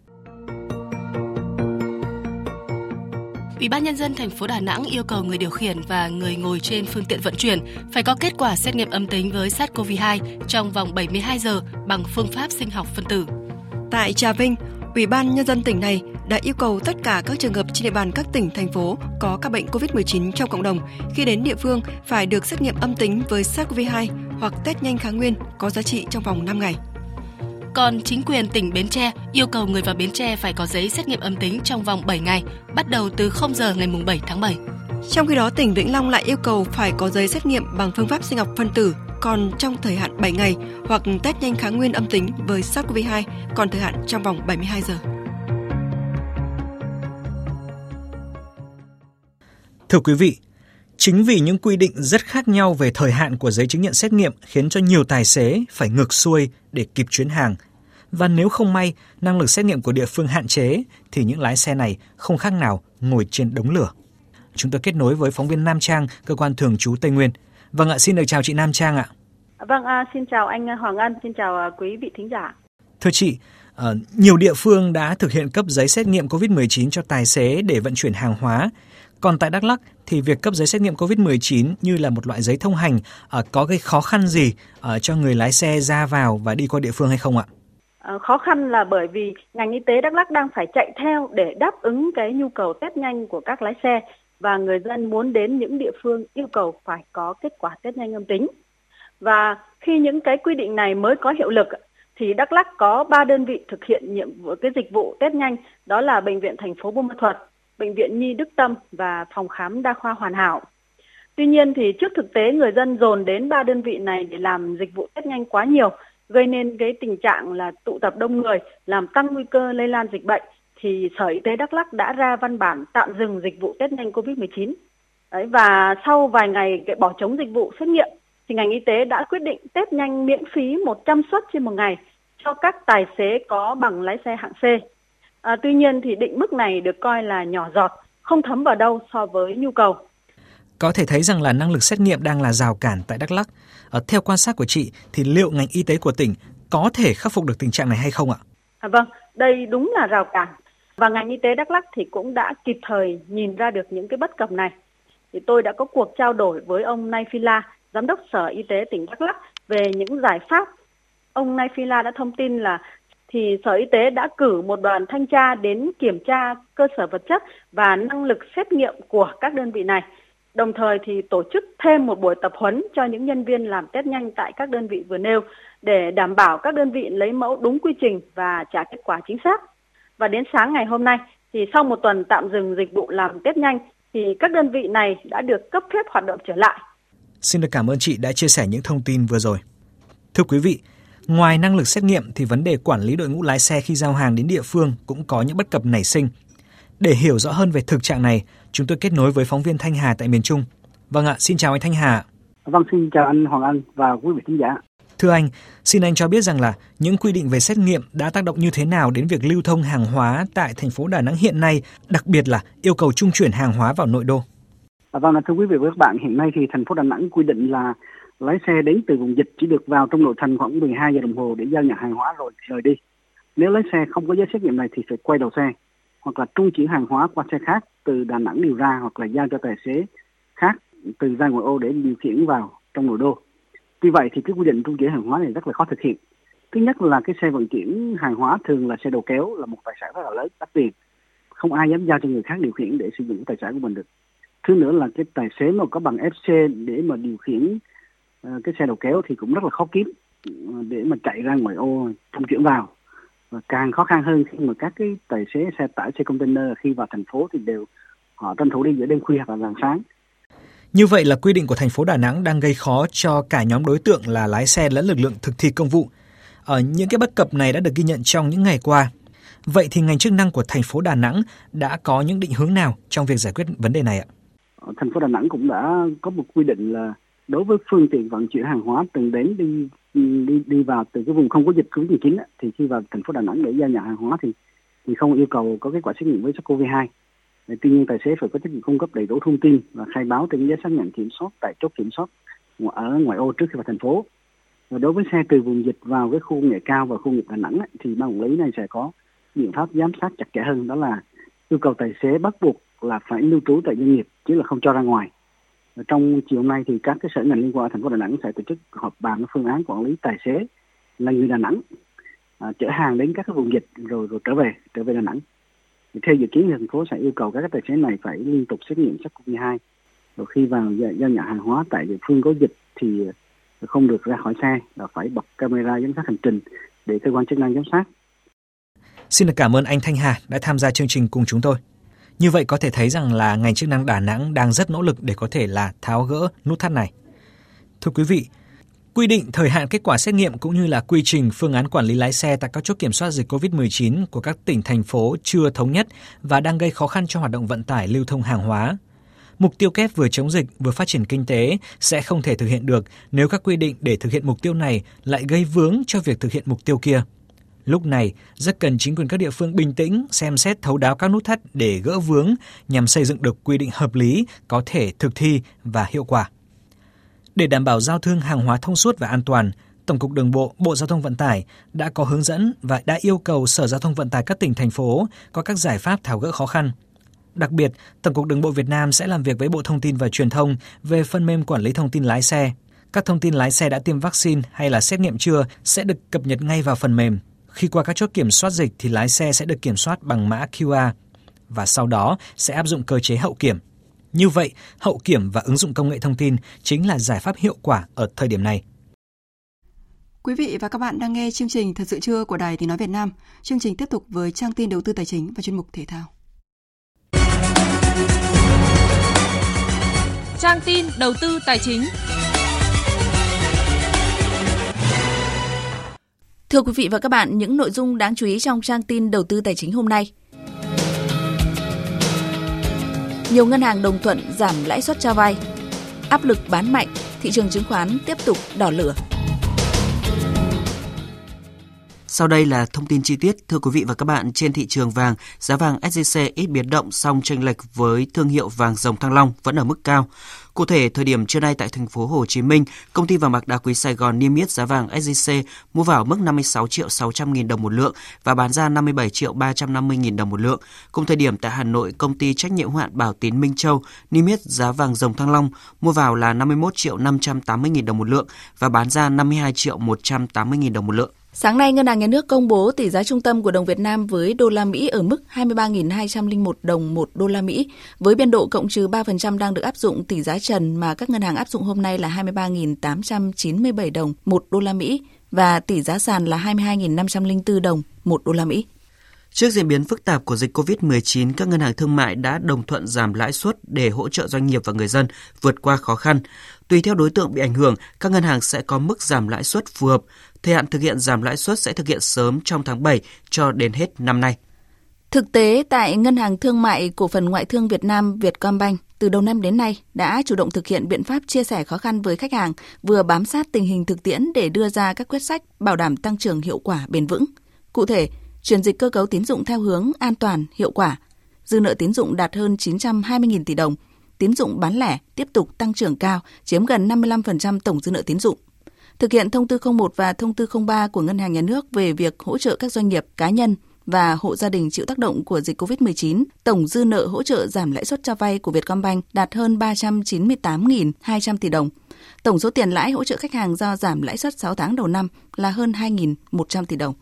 Ủy ban nhân dân thành phố Đà Nẵng yêu cầu người điều khiển và người ngồi trên phương tiện vận chuyển phải có kết quả xét nghiệm âm tính với SARS-CoV-2 trong vòng 72 giờ bằng phương pháp sinh học phân tử. Tại Trà Vinh, Ủy ban nhân dân tỉnh này đã yêu cầu tất cả các trường hợp trên địa bàn các tỉnh thành phố có các bệnh COVID-19 trong cộng đồng khi đến địa phương phải được xét nghiệm âm tính với SARS-CoV-2 hoặc test nhanh kháng nguyên có giá trị trong vòng 5 ngày. Còn chính quyền tỉnh Bến Tre yêu cầu người vào Bến Tre phải có giấy xét nghiệm âm tính trong vòng 7 ngày, bắt đầu từ 0 giờ ngày 7 tháng 7. Trong khi đó, tỉnh Vĩnh Long lại yêu cầu phải có giấy xét nghiệm bằng phương pháp sinh học phân tử còn trong thời hạn 7 ngày hoặc test nhanh kháng nguyên âm tính với SARS-CoV-2 còn thời hạn trong vòng 72 giờ. Thưa quý vị, chính vì những quy định rất khác nhau về thời hạn của giấy chứng nhận xét nghiệm khiến cho nhiều tài xế phải ngược xuôi để kịp chuyến hàng. Và nếu không may, năng lực xét nghiệm của địa phương hạn chế thì những lái xe này không khác nào ngồi trên đống lửa. Chúng tôi kết nối với phóng viên Nam Trang, cơ quan thường trú Tây Nguyên. Vâng ạ, xin được chào chị Nam Trang ạ. Vâng, à, xin chào anh Hoàng Ân, xin chào à, quý vị thính giả. Thưa chị, à, nhiều địa phương đã thực hiện cấp giấy xét nghiệm COVID-19 cho tài xế để vận chuyển hàng hóa. Còn tại Đắk Lắk thì việc cấp giấy xét nghiệm COVID-19 như là một loại giấy thông hành ờ, có gây khó khăn gì ờ, cho người lái xe ra vào và đi qua địa phương hay không ạ? Ờ, khó khăn là bởi vì ngành y tế Đắk Lắk đang phải chạy theo để đáp ứng cái nhu cầu test nhanh của các lái xe và người dân muốn đến những địa phương yêu cầu phải có kết quả test nhanh âm tính. Và khi những cái quy định này mới có hiệu lực thì Đắk Lắk có 3 đơn vị thực hiện nhiệm vụ cái dịch vụ test nhanh, đó là bệnh viện thành phố Buôn Ma Thuột, bệnh viện Nhi Đức Tâm và phòng khám đa khoa Hoàn Hảo. Tuy nhiên thì trước thực tế người dân dồn đến ba đơn vị này để làm dịch vụ test nhanh quá nhiều, gây nên cái tình trạng là tụ tập đông người, làm tăng nguy cơ lây lan dịch bệnh thì Sở Y tế Đắk Lắk đã ra văn bản tạm dừng dịch vụ test nhanh COVID-19. Đấy, và sau vài ngày cái bỏ chống dịch vụ xét nghiệm thì ngành y tế đã quyết định test nhanh miễn phí 100 suất trên một ngày cho các tài xế có bằng lái xe hạng C. À, tuy nhiên thì định mức này được coi là nhỏ giọt, không thấm vào đâu so với nhu cầu. Có thể thấy rằng là năng lực xét nghiệm đang là rào cản tại Đắk Lắk. À, theo quan sát của chị thì liệu ngành y tế của tỉnh có thể khắc phục được tình trạng này hay không ạ? À, vâng, đây đúng là rào cản và ngành y tế Đắk Lắk thì cũng đã kịp thời nhìn ra được những cái bất cập này. Thì tôi đã có cuộc trao đổi với ông Nay Phi La, giám đốc Sở Y tế tỉnh Đắk Lắk về những giải pháp. Ông Nay Phi La đã thông tin là thì Sở Y tế đã cử một đoàn thanh tra đến kiểm tra cơ sở vật chất và năng lực xét nghiệm của các đơn vị này. Đồng thời thì tổ chức thêm một buổi tập huấn cho những nhân viên làm test nhanh tại các đơn vị vừa nêu để đảm bảo các đơn vị lấy mẫu đúng quy trình và trả kết quả chính xác. Và đến sáng ngày hôm nay thì sau một tuần tạm dừng dịch vụ làm test nhanh thì các đơn vị này đã được cấp phép hoạt động trở lại. Xin được cảm ơn chị đã chia sẻ những thông tin vừa rồi. Thưa quý vị, ngoài năng lực xét nghiệm thì vấn đề quản lý đội ngũ lái xe khi giao hàng đến địa phương cũng có những bất cập nảy sinh. Để hiểu rõ hơn về thực trạng này, chúng tôi kết nối với phóng viên Thanh Hà tại miền Trung. Vâng ạ, xin chào anh Thanh Hà. Vâng, xin chào anh Hoàng Anh và quý vị khán giả. Thưa anh, xin anh cho biết rằng là những quy định về xét nghiệm đã tác động như thế nào đến việc lưu thông hàng hóa tại thành phố Đà Nẵng hiện nay, đặc biệt là yêu cầu trung chuyển hàng hóa vào nội đô. Vâng, thưa quý vị và các bạn, hiện nay thì thành phố Đà Nẵng quy định là lái xe đến từ vùng dịch chỉ được vào trong nội thành khoảng 12 giờ đồng hồ để giao nhận hàng hóa rồi, rời đi. Nếu lái xe không có giấy xét nghiệm này thì phải quay đầu xe, hoặc là trung chuyển hàng hóa qua xe khác từ Đà Nẵng điều ra hoặc là giao cho tài xế khác từ ra ngoài ô để điều khiển vào trong nội đô. Tuy vậy thì cái quy định trung chuyển hàng hóa này rất là khó thực hiện. Thứ nhất là cái xe vận chuyển hàng hóa thường là xe đầu kéo, là một tài sản rất là lớn, đắt tiền. Không ai dám giao cho người khác điều khiển để sử dụng tài sản của mình được. Thứ nữa là cái tài xế mà có bằng FC để mà điều khiển cái xe đầu kéo thì cũng rất là khó kiếm uh, để mà chạy ra ngoài ô trung chuyển vào. Và càng khó khăn hơn khi mà các cái tài xế xe tải, xe container khi vào thành phố thì đều họ tranh thủ đi giữa đêm khuya hoặc là rạng sáng như vậy là quy định của thành phố Đà Nẵng đang gây khó cho cả nhóm đối tượng là lái xe lẫn lực lượng thực thi công vụ. Ở những cái bất cập này đã được ghi nhận trong những ngày qua. Vậy thì ngành chức năng của thành phố Đà Nẵng đã có những định hướng nào trong việc giải quyết vấn đề này ạ? Thành phố Đà Nẵng cũng đã có một quy định là đối với phương tiện vận chuyển hàng hóa từng đến đi đi đi vào từ cái vùng không có dịch Covid-19 thì khi vào thành phố Đà Nẵng để giao nhận hàng hóa thì thì không yêu cầu có kết quả xét nghiệm với SARS-CoV-2. Tuy nhiên tài xế phải có trách nhiệm cung cấp đầy đủ thông tin và khai báo trên giấy xác nhận kiểm soát tại chốt kiểm soát ở ngoại ô trước khi vào thành phố. Và đối với xe từ vùng dịch vào cái khu công nghệ cao và khu công nghiệp Đà Nẵng thì ban quản lý này sẽ có biện pháp giám sát chặt chẽ hơn, đó là yêu cầu tài xế bắt buộc là phải lưu trú tại doanh nghiệp chứ là không cho ra ngoài. Trong chiều nay thì các cái sở ngành liên quan ở thành phố Đà Nẵng sẽ tổ chức họp bàn phương án quản lý tài xế là người Đà Nẵng à, chở hàng đến các cái vùng dịch rồi rồi trở về trở về Đà Nẵng. Thì theo dự kiến thì thành phố sẽ yêu cầu các cái tài xế này phải liên tục xét nghiệm SARS-CoV-2 rồi khi vào giao nhận hàng hóa tại địa phương có dịch thì không được ra khỏi xe và phải bật camera giám sát hành trình để cơ quan chức năng giám sát. Xin được cảm ơn anh Thanh Hà đã tham gia chương trình cùng chúng tôi. Như vậy có thể thấy rằng là ngành chức năng Đà Nẵng đang rất nỗ lực để có thể là tháo gỡ nút thắt này. Thưa quý vị, quy định thời hạn kết quả xét nghiệm cũng như là quy trình phương án quản lý lái xe tại các chốt kiểm soát dịch COVID-19 của các tỉnh thành phố chưa thống nhất và đang gây khó khăn cho hoạt động vận tải lưu thông hàng hóa. Mục tiêu kép vừa chống dịch vừa phát triển kinh tế sẽ không thể thực hiện được nếu các quy định để thực hiện mục tiêu này lại gây vướng cho việc thực hiện mục tiêu kia. Lúc này, rất cần chính quyền các địa phương bình tĩnh, xem xét thấu đáo các nút thắt để gỡ vướng nhằm xây dựng được quy định hợp lý, có thể thực thi và hiệu quả. Để đảm bảo giao thương hàng hóa thông suốt và an toàn, Tổng cục Đường bộ, Bộ Giao thông Vận tải đã có hướng dẫn và đã yêu cầu Sở Giao thông Vận tải các tỉnh thành phố có các giải pháp tháo gỡ khó khăn. Đặc biệt, Tổng cục Đường bộ Việt Nam sẽ làm việc với Bộ Thông tin và Truyền thông về phần mềm quản lý thông tin lái xe. Các thông tin lái xe đã tiêm vaccine hay là xét nghiệm chưa sẽ được cập nhật ngay vào phần mềm. Khi qua các chốt kiểm soát dịch thì lái xe sẽ được kiểm soát bằng mã QR và sau đó sẽ áp dụng cơ chế hậu kiểm. Như vậy, hậu kiểm và ứng dụng công nghệ thông tin chính là giải pháp hiệu quả ở thời điểm này. Quý vị và các bạn đang nghe chương trình Thật sự trưa của Đài Tiếng Nói Việt Nam. Chương trình tiếp tục với trang tin đầu tư tài chính và chuyên mục thể thao. Trang tin đầu tư tài chính. Thưa quý vị và các bạn, những nội dung đáng chú ý trong trang tin đầu tư tài chính hôm nay. Nhiều ngân hàng đồng thuận giảm lãi suất cho vay. Áp lực bán mạnh, thị trường chứng khoán tiếp tục đỏ lửa. Sau đây là thông tin chi tiết. Thưa quý vị và các bạn, trên thị trường vàng, giá vàng SJC ít biến động song chênh lệch với thương hiệu vàng dòng Thăng Long vẫn ở mức cao. Cụ thể, thời điểm trưa nay tại thành phố Hồ Chí Minh, công ty vàng bạc đá quý Sài Gòn niêm yết giá vàng SJC mua vào mức 56 triệu 600 nghìn đồng một lượng và bán ra 57 triệu 350 nghìn đồng một lượng. Cùng thời điểm tại Hà Nội, công ty trách nhiệm hoạn hạn Bảo Tín Minh Châu niêm yết giá vàng dòng Thăng Long mua vào là 51 triệu 580 nghìn đồng một lượng và bán ra 52 triệu 180 nghìn đồng một lượng. Sáng nay, Ngân hàng Nhà nước công bố tỷ giá trung tâm của đồng Việt Nam với đô la Mỹ ở mức 23.201 đồng một đô la Mỹ, với biên độ cộng trừ 3% đang được áp dụng tỷ giá trần mà các ngân hàng áp dụng hôm nay là 23.897 đồng một đô la Mỹ và tỷ giá sàn là 22.504 đồng một đô la Mỹ. Trước diễn biến phức tạp của dịch COVID-19, các ngân hàng thương mại đã đồng thuận giảm lãi suất để hỗ trợ doanh nghiệp và người dân vượt qua khó khăn. Tùy theo đối tượng bị ảnh hưởng, các ngân hàng sẽ có mức giảm lãi suất phù hợp. Thời hạn thực hiện giảm lãi suất sẽ thực hiện sớm trong tháng 7 cho đến hết năm nay. Thực tế, tại Ngân hàng Thương mại Cổ phần Ngoại thương Việt Nam Vietcombank, từ đầu năm đến nay đã chủ động thực hiện biện pháp chia sẻ khó khăn với khách hàng, vừa bám sát tình hình thực tiễn để đưa ra các quyết sách bảo đảm tăng trưởng hiệu quả bền vững. Cụ thể, chuyển dịch cơ cấu tín dụng theo hướng an toàn, hiệu quả. Dư nợ tín dụng đạt hơn 920.000 tỷ đồng. Tín dụng bán lẻ tiếp tục tăng trưởng cao, chiếm gần 55% tổng dư nợ tín dụng. Thực hiện thông tư 01 và thông tư 03 của Ngân hàng Nhà nước về việc hỗ trợ các doanh nghiệp, cá nhân và hộ gia đình chịu tác động của dịch COVID-19, tổng dư nợ hỗ trợ giảm lãi suất cho vay của Vietcombank đạt hơn 398.200 tỷ đồng. Tổng số tiền lãi hỗ trợ khách hàng do giảm lãi suất 6 tháng đầu năm là hơn 2.100 tỷ đồng.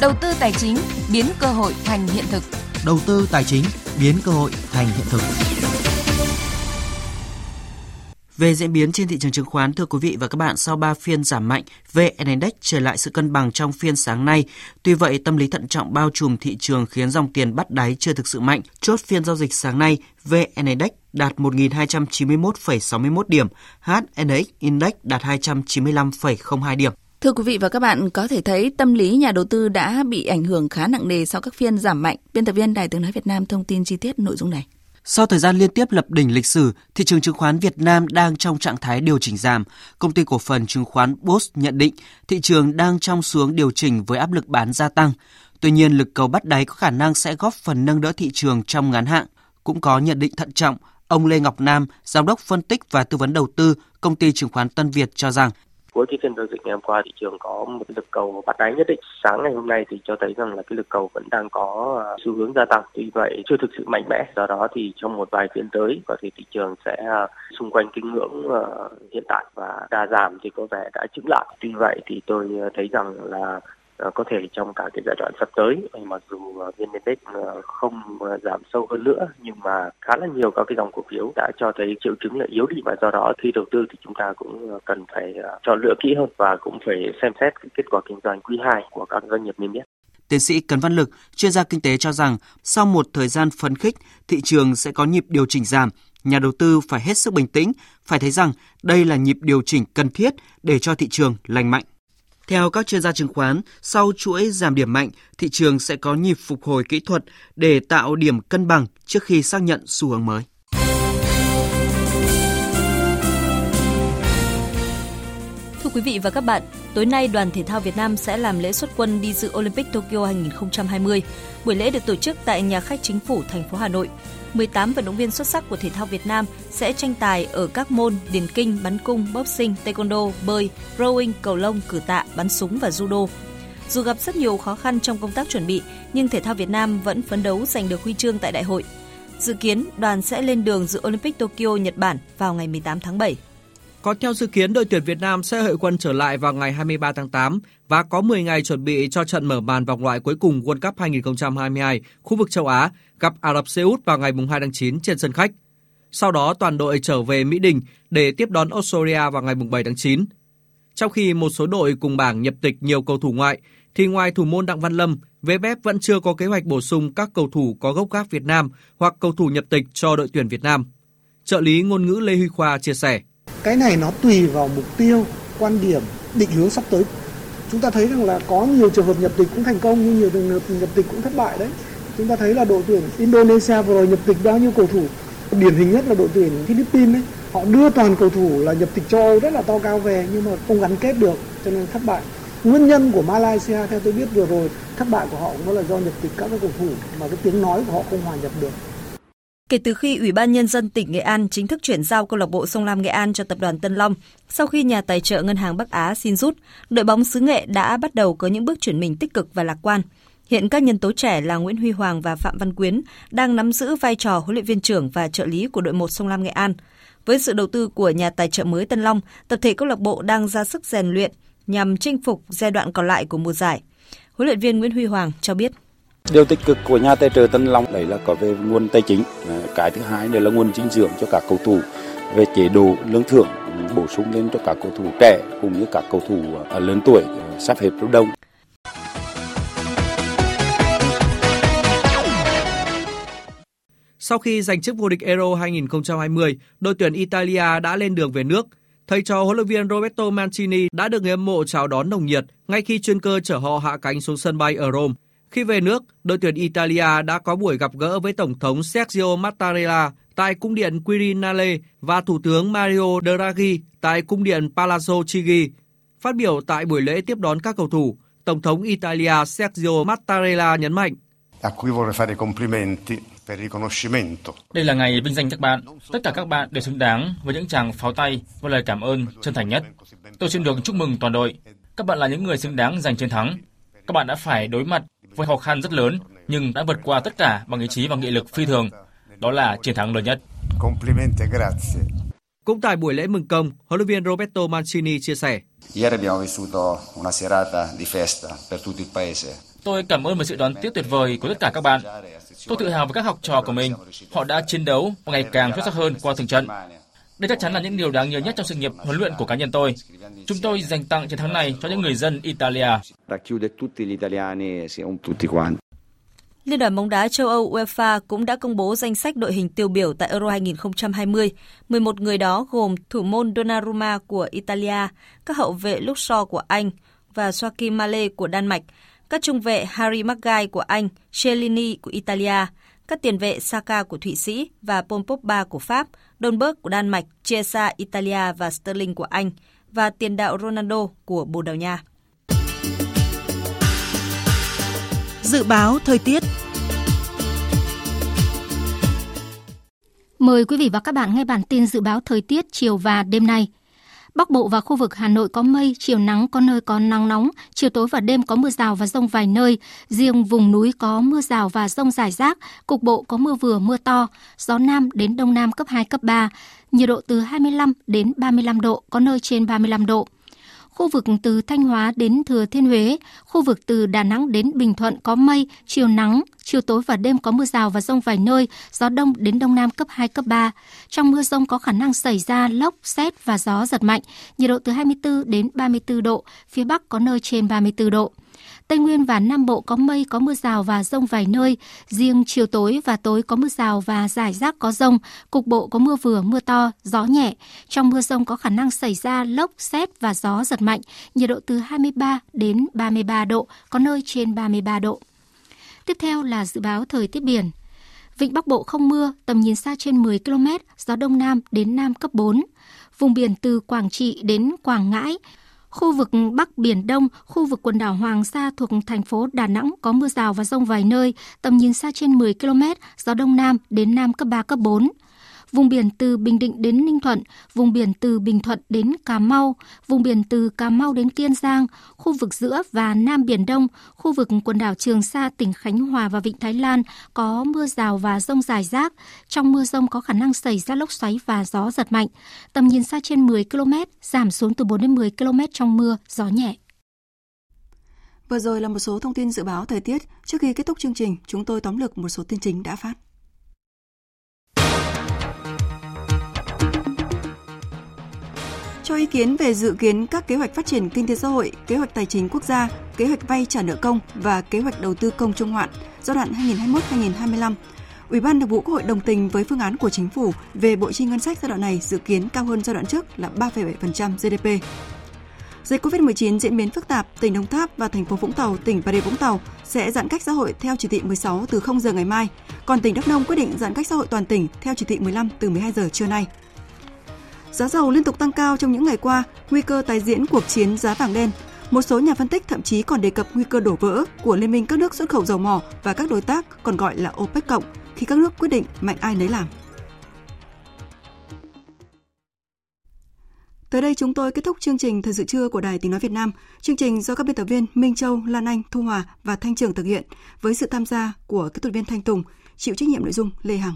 Đầu tư tài chính biến cơ hội thành hiện thực. Đầu tư tài chính biến cơ hội thành hiện thực. Về diễn biến trên thị trường chứng khoán, thưa quý vị và các bạn, sau 3 phiên giảm mạnh, VN Index trở lại sự cân bằng trong phiên sáng nay. Tuy vậy, tâm lý thận trọng bao trùm thị trường khiến dòng tiền bắt đáy chưa thực sự mạnh. Chốt phiên giao dịch sáng nay, VN Index đạt 1.291,61 điểm, HNX Index đạt 295,02 điểm. Thưa quý vị và các bạn, có thể thấy tâm lý nhà đầu tư đã bị ảnh hưởng khá nặng nề sau các phiên giảm mạnh. Biên tập viên Đài Tiếng Nói Việt Nam thông tin chi tiết nội dung này. Sau thời gian liên tiếp lập đỉnh lịch sử, thị trường chứng khoán Việt Nam đang trong trạng thái điều chỉnh giảm. Công ty cổ phần chứng khoán BOS nhận định thị trường đang trong xuống điều chỉnh với áp lực bán gia tăng. Tuy nhiên, lực cầu bắt đáy có khả năng sẽ góp phần nâng đỡ thị trường trong ngắn hạn. Cũng có nhận định thận trọng, ông Lê Ngọc Nam, giám đốc phân tích và tư vấn đầu tư, công ty chứng khoán Tân Việt cho rằng cuối cái phiên giao dịch ngày hôm qua, thị trường có một cái lực cầu bắt đáy nhất định. Sáng ngày hôm nay thì cho thấy rằng là cái lực cầu vẫn đang có à, xu hướng gia tăng. Tuy vậy chưa thực sự mạnh mẽ. Do đó thì trong một vài phiên tới, có thể thị trường sẽ à, xung quanh cái ngưỡng à, hiện tại và đa giảm thì có vẻ đã chứng lại. Tuy vậy thì tôi thấy rằng là Ờ, có thể trong cả cái giai đoạn sắp tới mặc dù vn index ờ, không ờ, giảm sâu hơn nữa nhưng mà khá là nhiều các cái dòng cổ phiếu đã cho thấy triệu chứng là yếu đi và do đó khi đầu tư thì chúng ta cũng cần phải chọn lựa kỹ hơn và cũng phải xem xét cái kết quả kinh doanh quý 2 của các doanh nghiệp niêm yết. Tiến sĩ Cấn Văn Lực, chuyên gia kinh tế cho rằng sau một thời gian phấn khích, thị trường sẽ có nhịp điều chỉnh giảm. Nhà đầu tư phải hết sức bình tĩnh, phải thấy rằng đây là nhịp điều chỉnh cần thiết để cho thị trường lành mạnh. Theo các chuyên gia chứng khoán, sau chuỗi giảm điểm mạnh, thị trường sẽ có nhịp phục hồi kỹ thuật để tạo điểm cân bằng trước khi xác nhận xu hướng mới. Thưa quý vị và các bạn, tối nay đoàn thể thao Việt Nam sẽ làm lễ xuất quân đi dự Olympic Tokyo 2020. Buổi lễ được tổ chức tại nhà khách chính phủ thành phố Hà Nội. 18 vận động viên xuất sắc của thể thao Việt Nam sẽ tranh tài ở các môn điền kinh, bắn cung, boxing, taekwondo, bơi, rowing, cầu lông, cử tạ, bắn súng và judo. Dù gặp rất nhiều khó khăn trong công tác chuẩn bị, nhưng thể thao Việt Nam vẫn phấn đấu giành được huy chương tại đại hội. Dự kiến đoàn sẽ lên đường dự Olympic Tokyo, Nhật Bản vào ngày 18 tháng 7. Có theo dự kiến, đội tuyển Việt Nam sẽ hội quân trở lại vào ngày 23 tháng 8 và có 10 ngày chuẩn bị cho trận mở màn vòng loại cuối cùng World Cup 2022 khu vực châu Á gặp Ả Rập Xê Út vào ngày 2 tháng 9 trên sân khách. Sau đó toàn đội trở về Mỹ Đình để tiếp đón Australia vào ngày 7 tháng 9. Trong khi một số đội cùng bảng nhập tịch nhiều cầu thủ ngoại, thì ngoài thủ môn Đặng Văn Lâm, VFF vẫn chưa có kế hoạch bổ sung các cầu thủ có gốc gác Việt Nam hoặc cầu thủ nhập tịch cho đội tuyển Việt Nam. Trợ lý ngôn ngữ Lê Huy Khoa chia sẻ. Cái này nó tùy vào mục tiêu, quan điểm, định hướng sắp tới. Chúng ta thấy rằng là có nhiều trường hợp nhập tịch cũng thành công nhưng nhiều trường hợp nhập tịch cũng thất bại đấy. Chúng ta thấy là đội tuyển Indonesia vừa rồi nhập tịch bao nhiêu cầu thủ. Điển hình nhất là đội tuyển Philippines ấy. Họ đưa toàn cầu thủ là nhập tịch châu Âu rất là to cao về nhưng mà không gắn kết được cho nên thất bại. Nguyên nhân của Malaysia theo tôi biết vừa rồi thất bại của họ cũng là do nhập tịch các cái cầu thủ mà cái tiếng nói của họ không hòa nhập được. Kể từ khi Ủy ban Nhân dân tỉnh Nghệ An chính thức chuyển giao câu lạc bộ Sông Lam Nghệ An cho tập đoàn Tân Long, sau khi nhà tài trợ Ngân hàng Bắc Á xin rút, đội bóng xứ Nghệ đã bắt đầu có những bước chuyển mình tích cực và lạc quan. Hiện các nhân tố trẻ là Nguyễn Huy Hoàng và Phạm Văn Quyến đang nắm giữ vai trò huấn luyện viên trưởng và trợ lý của đội 1 Sông Lam Nghệ An. Với sự đầu tư của nhà tài trợ mới Tân Long, tập thể câu lạc bộ đang ra sức rèn luyện nhằm chinh phục giai đoạn còn lại của mùa giải. Huấn luyện viên Nguyễn Huy Hoàng cho biết. Điều tích cực của nhà tài trợ Tân Long đấy là có về nguồn tài chính. Ờ, cái thứ hai nữa là nguồn dinh dưỡng cho các cầu thủ về chế độ lương thưởng bổ sung lên cho các cầu thủ trẻ cũng như các cầu thủ ờ, lớn tuổi ờ, sắp hết hợp đông. Sau khi giành chức vô địch Euro 2020, đội tuyển Italia đã lên đường về nước. Thầy trò huấn luyện viên Roberto Mancini đã được người hâm mộ chào đón nồng nhiệt ngay khi chuyên cơ chở họ hạ cánh xuống sân bay ở Rome. Khi về nước, đội tuyển Italia đã có buổi gặp gỡ với Tổng thống Sergio Mattarella tại cung điện Quirinale và Thủ tướng Mario Draghi tại cung điện Palazzo Chigi. Phát biểu tại buổi lễ tiếp đón các cầu thủ, Tổng thống Italia Sergio Mattarella nhấn mạnh. Đây là ngày vinh danh các bạn. Tất cả các bạn đều xứng đáng với những tràng pháo tay và lời cảm ơn chân thành nhất. Tôi xin được chúc mừng toàn đội. Các bạn là những người xứng đáng giành chiến thắng. Các bạn đã phải đối mặt với khó khăn rất lớn nhưng đã vượt qua tất cả bằng ý chí và nghị lực phi thường. Đó là chiến thắng lớn nhất. Cũng tại buổi lễ mừng công, huấn luyện viên Roberto Mancini chia sẻ. Tôi cảm ơn một sự đón tiếp tuyệt vời của tất cả các bạn. Tôi tự hào với các học trò của mình. Họ đã chiến đấu và ngày càng xuất sắc hơn qua từng trận. Đây chắc chắn là những điều đáng nhớ nhất trong sự nghiệp huấn luyện của cá nhân tôi. Chúng tôi dành tặng chiến thắng này cho những người dân Italia. Liên đoàn bóng đá châu Âu UEFA cũng đã công bố danh sách đội hình tiêu biểu tại Euro 2020. 11 người đó gồm thủ môn Donnarumma của Italia, các hậu vệ Luxor của Anh, và Joaquim Male của Đan Mạch, các trung vệ Harry Maguire của Anh, Cellini của Italia, các tiền vệ Saka của Thụy Sĩ và Paul Pogba của Pháp, Dolberg của Đan Mạch, Chiesa Italia và Sterling của Anh và tiền đạo Ronaldo của Bồ Đào Nha. Dự báo thời tiết Mời quý vị và các bạn nghe bản tin dự báo thời tiết chiều và đêm nay. Bắc Bộ và khu vực Hà Nội có mây, chiều nắng có nơi có nắng nóng, chiều tối và đêm có mưa rào và rông vài nơi. Riêng vùng núi có mưa rào và rông rải rác, cục bộ có mưa vừa mưa to, gió Nam đến Đông Nam cấp 2, cấp 3, nhiệt độ từ 25 đến 35 độ, có nơi trên 35 độ. Khu vực từ Thanh Hóa đến Thừa Thiên Huế, khu vực từ Đà Nẵng đến Bình Thuận có mây, chiều nắng, chiều tối và đêm có mưa rào và rông vài nơi, gió đông đến đông nam cấp 2, cấp 3. Trong mưa rông có khả năng xảy ra lốc, xét và gió giật mạnh, nhiệt độ từ 24 đến 34 độ, phía Bắc có nơi trên 34 độ. Tây Nguyên và Nam Bộ có mây, có mưa rào và rông vài nơi. Riêng chiều tối và tối có mưa rào và rải rác có rông. Cục bộ có mưa vừa, mưa to, gió nhẹ. Trong mưa rông có khả năng xảy ra lốc, xét và gió giật mạnh. Nhiệt độ từ 23 đến 33 độ, có nơi trên 33 độ. Tiếp theo là dự báo thời tiết biển. Vịnh Bắc Bộ không mưa, tầm nhìn xa trên 10 km, gió Đông Nam đến Nam cấp 4. Vùng biển từ Quảng Trị đến Quảng Ngãi, Khu vực Bắc Biển Đông, khu vực quần đảo Hoàng Sa thuộc thành phố Đà Nẵng có mưa rào và rông vài nơi, tầm nhìn xa trên 10 km, gió Đông Nam đến Nam cấp 3, cấp 4 vùng biển từ Bình Định đến Ninh Thuận, vùng biển từ Bình Thuận đến Cà Mau, vùng biển từ Cà Mau đến Kiên Giang, khu vực giữa và Nam Biển Đông, khu vực quần đảo Trường Sa, tỉnh Khánh Hòa và Vịnh Thái Lan có mưa rào và rông rải rác. Trong mưa rông có khả năng xảy ra lốc xoáy và gió giật mạnh. Tầm nhìn xa trên 10 km, giảm xuống từ 4 đến 10 km trong mưa, gió nhẹ. Vừa rồi là một số thông tin dự báo thời tiết. Trước khi kết thúc chương trình, chúng tôi tóm lược một số tin chính đã phát. Cho ý kiến về dự kiến các kế hoạch phát triển kinh tế xã hội, kế hoạch tài chính quốc gia, kế hoạch vay trả nợ công và kế hoạch đầu tư công trung hạn giai đoạn 2021-2025. Ủy ban Thường vụ Quốc hội đồng tình với phương án của chính phủ về bộ chi ngân sách giai đoạn này dự kiến cao hơn giai đoạn trước là 3,7% GDP. Dịch COVID-19 diễn biến phức tạp, tỉnh Đồng Tháp và thành phố Vũng Tàu, tỉnh Bà Rịa Vũng Tàu sẽ giãn cách xã hội theo chỉ thị 16 từ 0 giờ ngày mai, còn tỉnh Đắk Nông quyết định giãn cách xã hội toàn tỉnh theo chỉ thị 15 từ 12 giờ trưa nay. Giá dầu liên tục tăng cao trong những ngày qua, nguy cơ tái diễn cuộc chiến giá vàng đen. Một số nhà phân tích thậm chí còn đề cập nguy cơ đổ vỡ của Liên minh các nước xuất khẩu dầu mỏ và các đối tác còn gọi là OPEC cộng khi các nước quyết định mạnh ai nấy làm. Tới đây chúng tôi kết thúc chương trình Thời sự trưa của Đài Tiếng Nói Việt Nam. Chương trình do các biên tập viên Minh Châu, Lan Anh, Thu Hòa và Thanh Trường thực hiện với sự tham gia của kỹ thuật viên Thanh Tùng, chịu trách nhiệm nội dung Lê Hằng.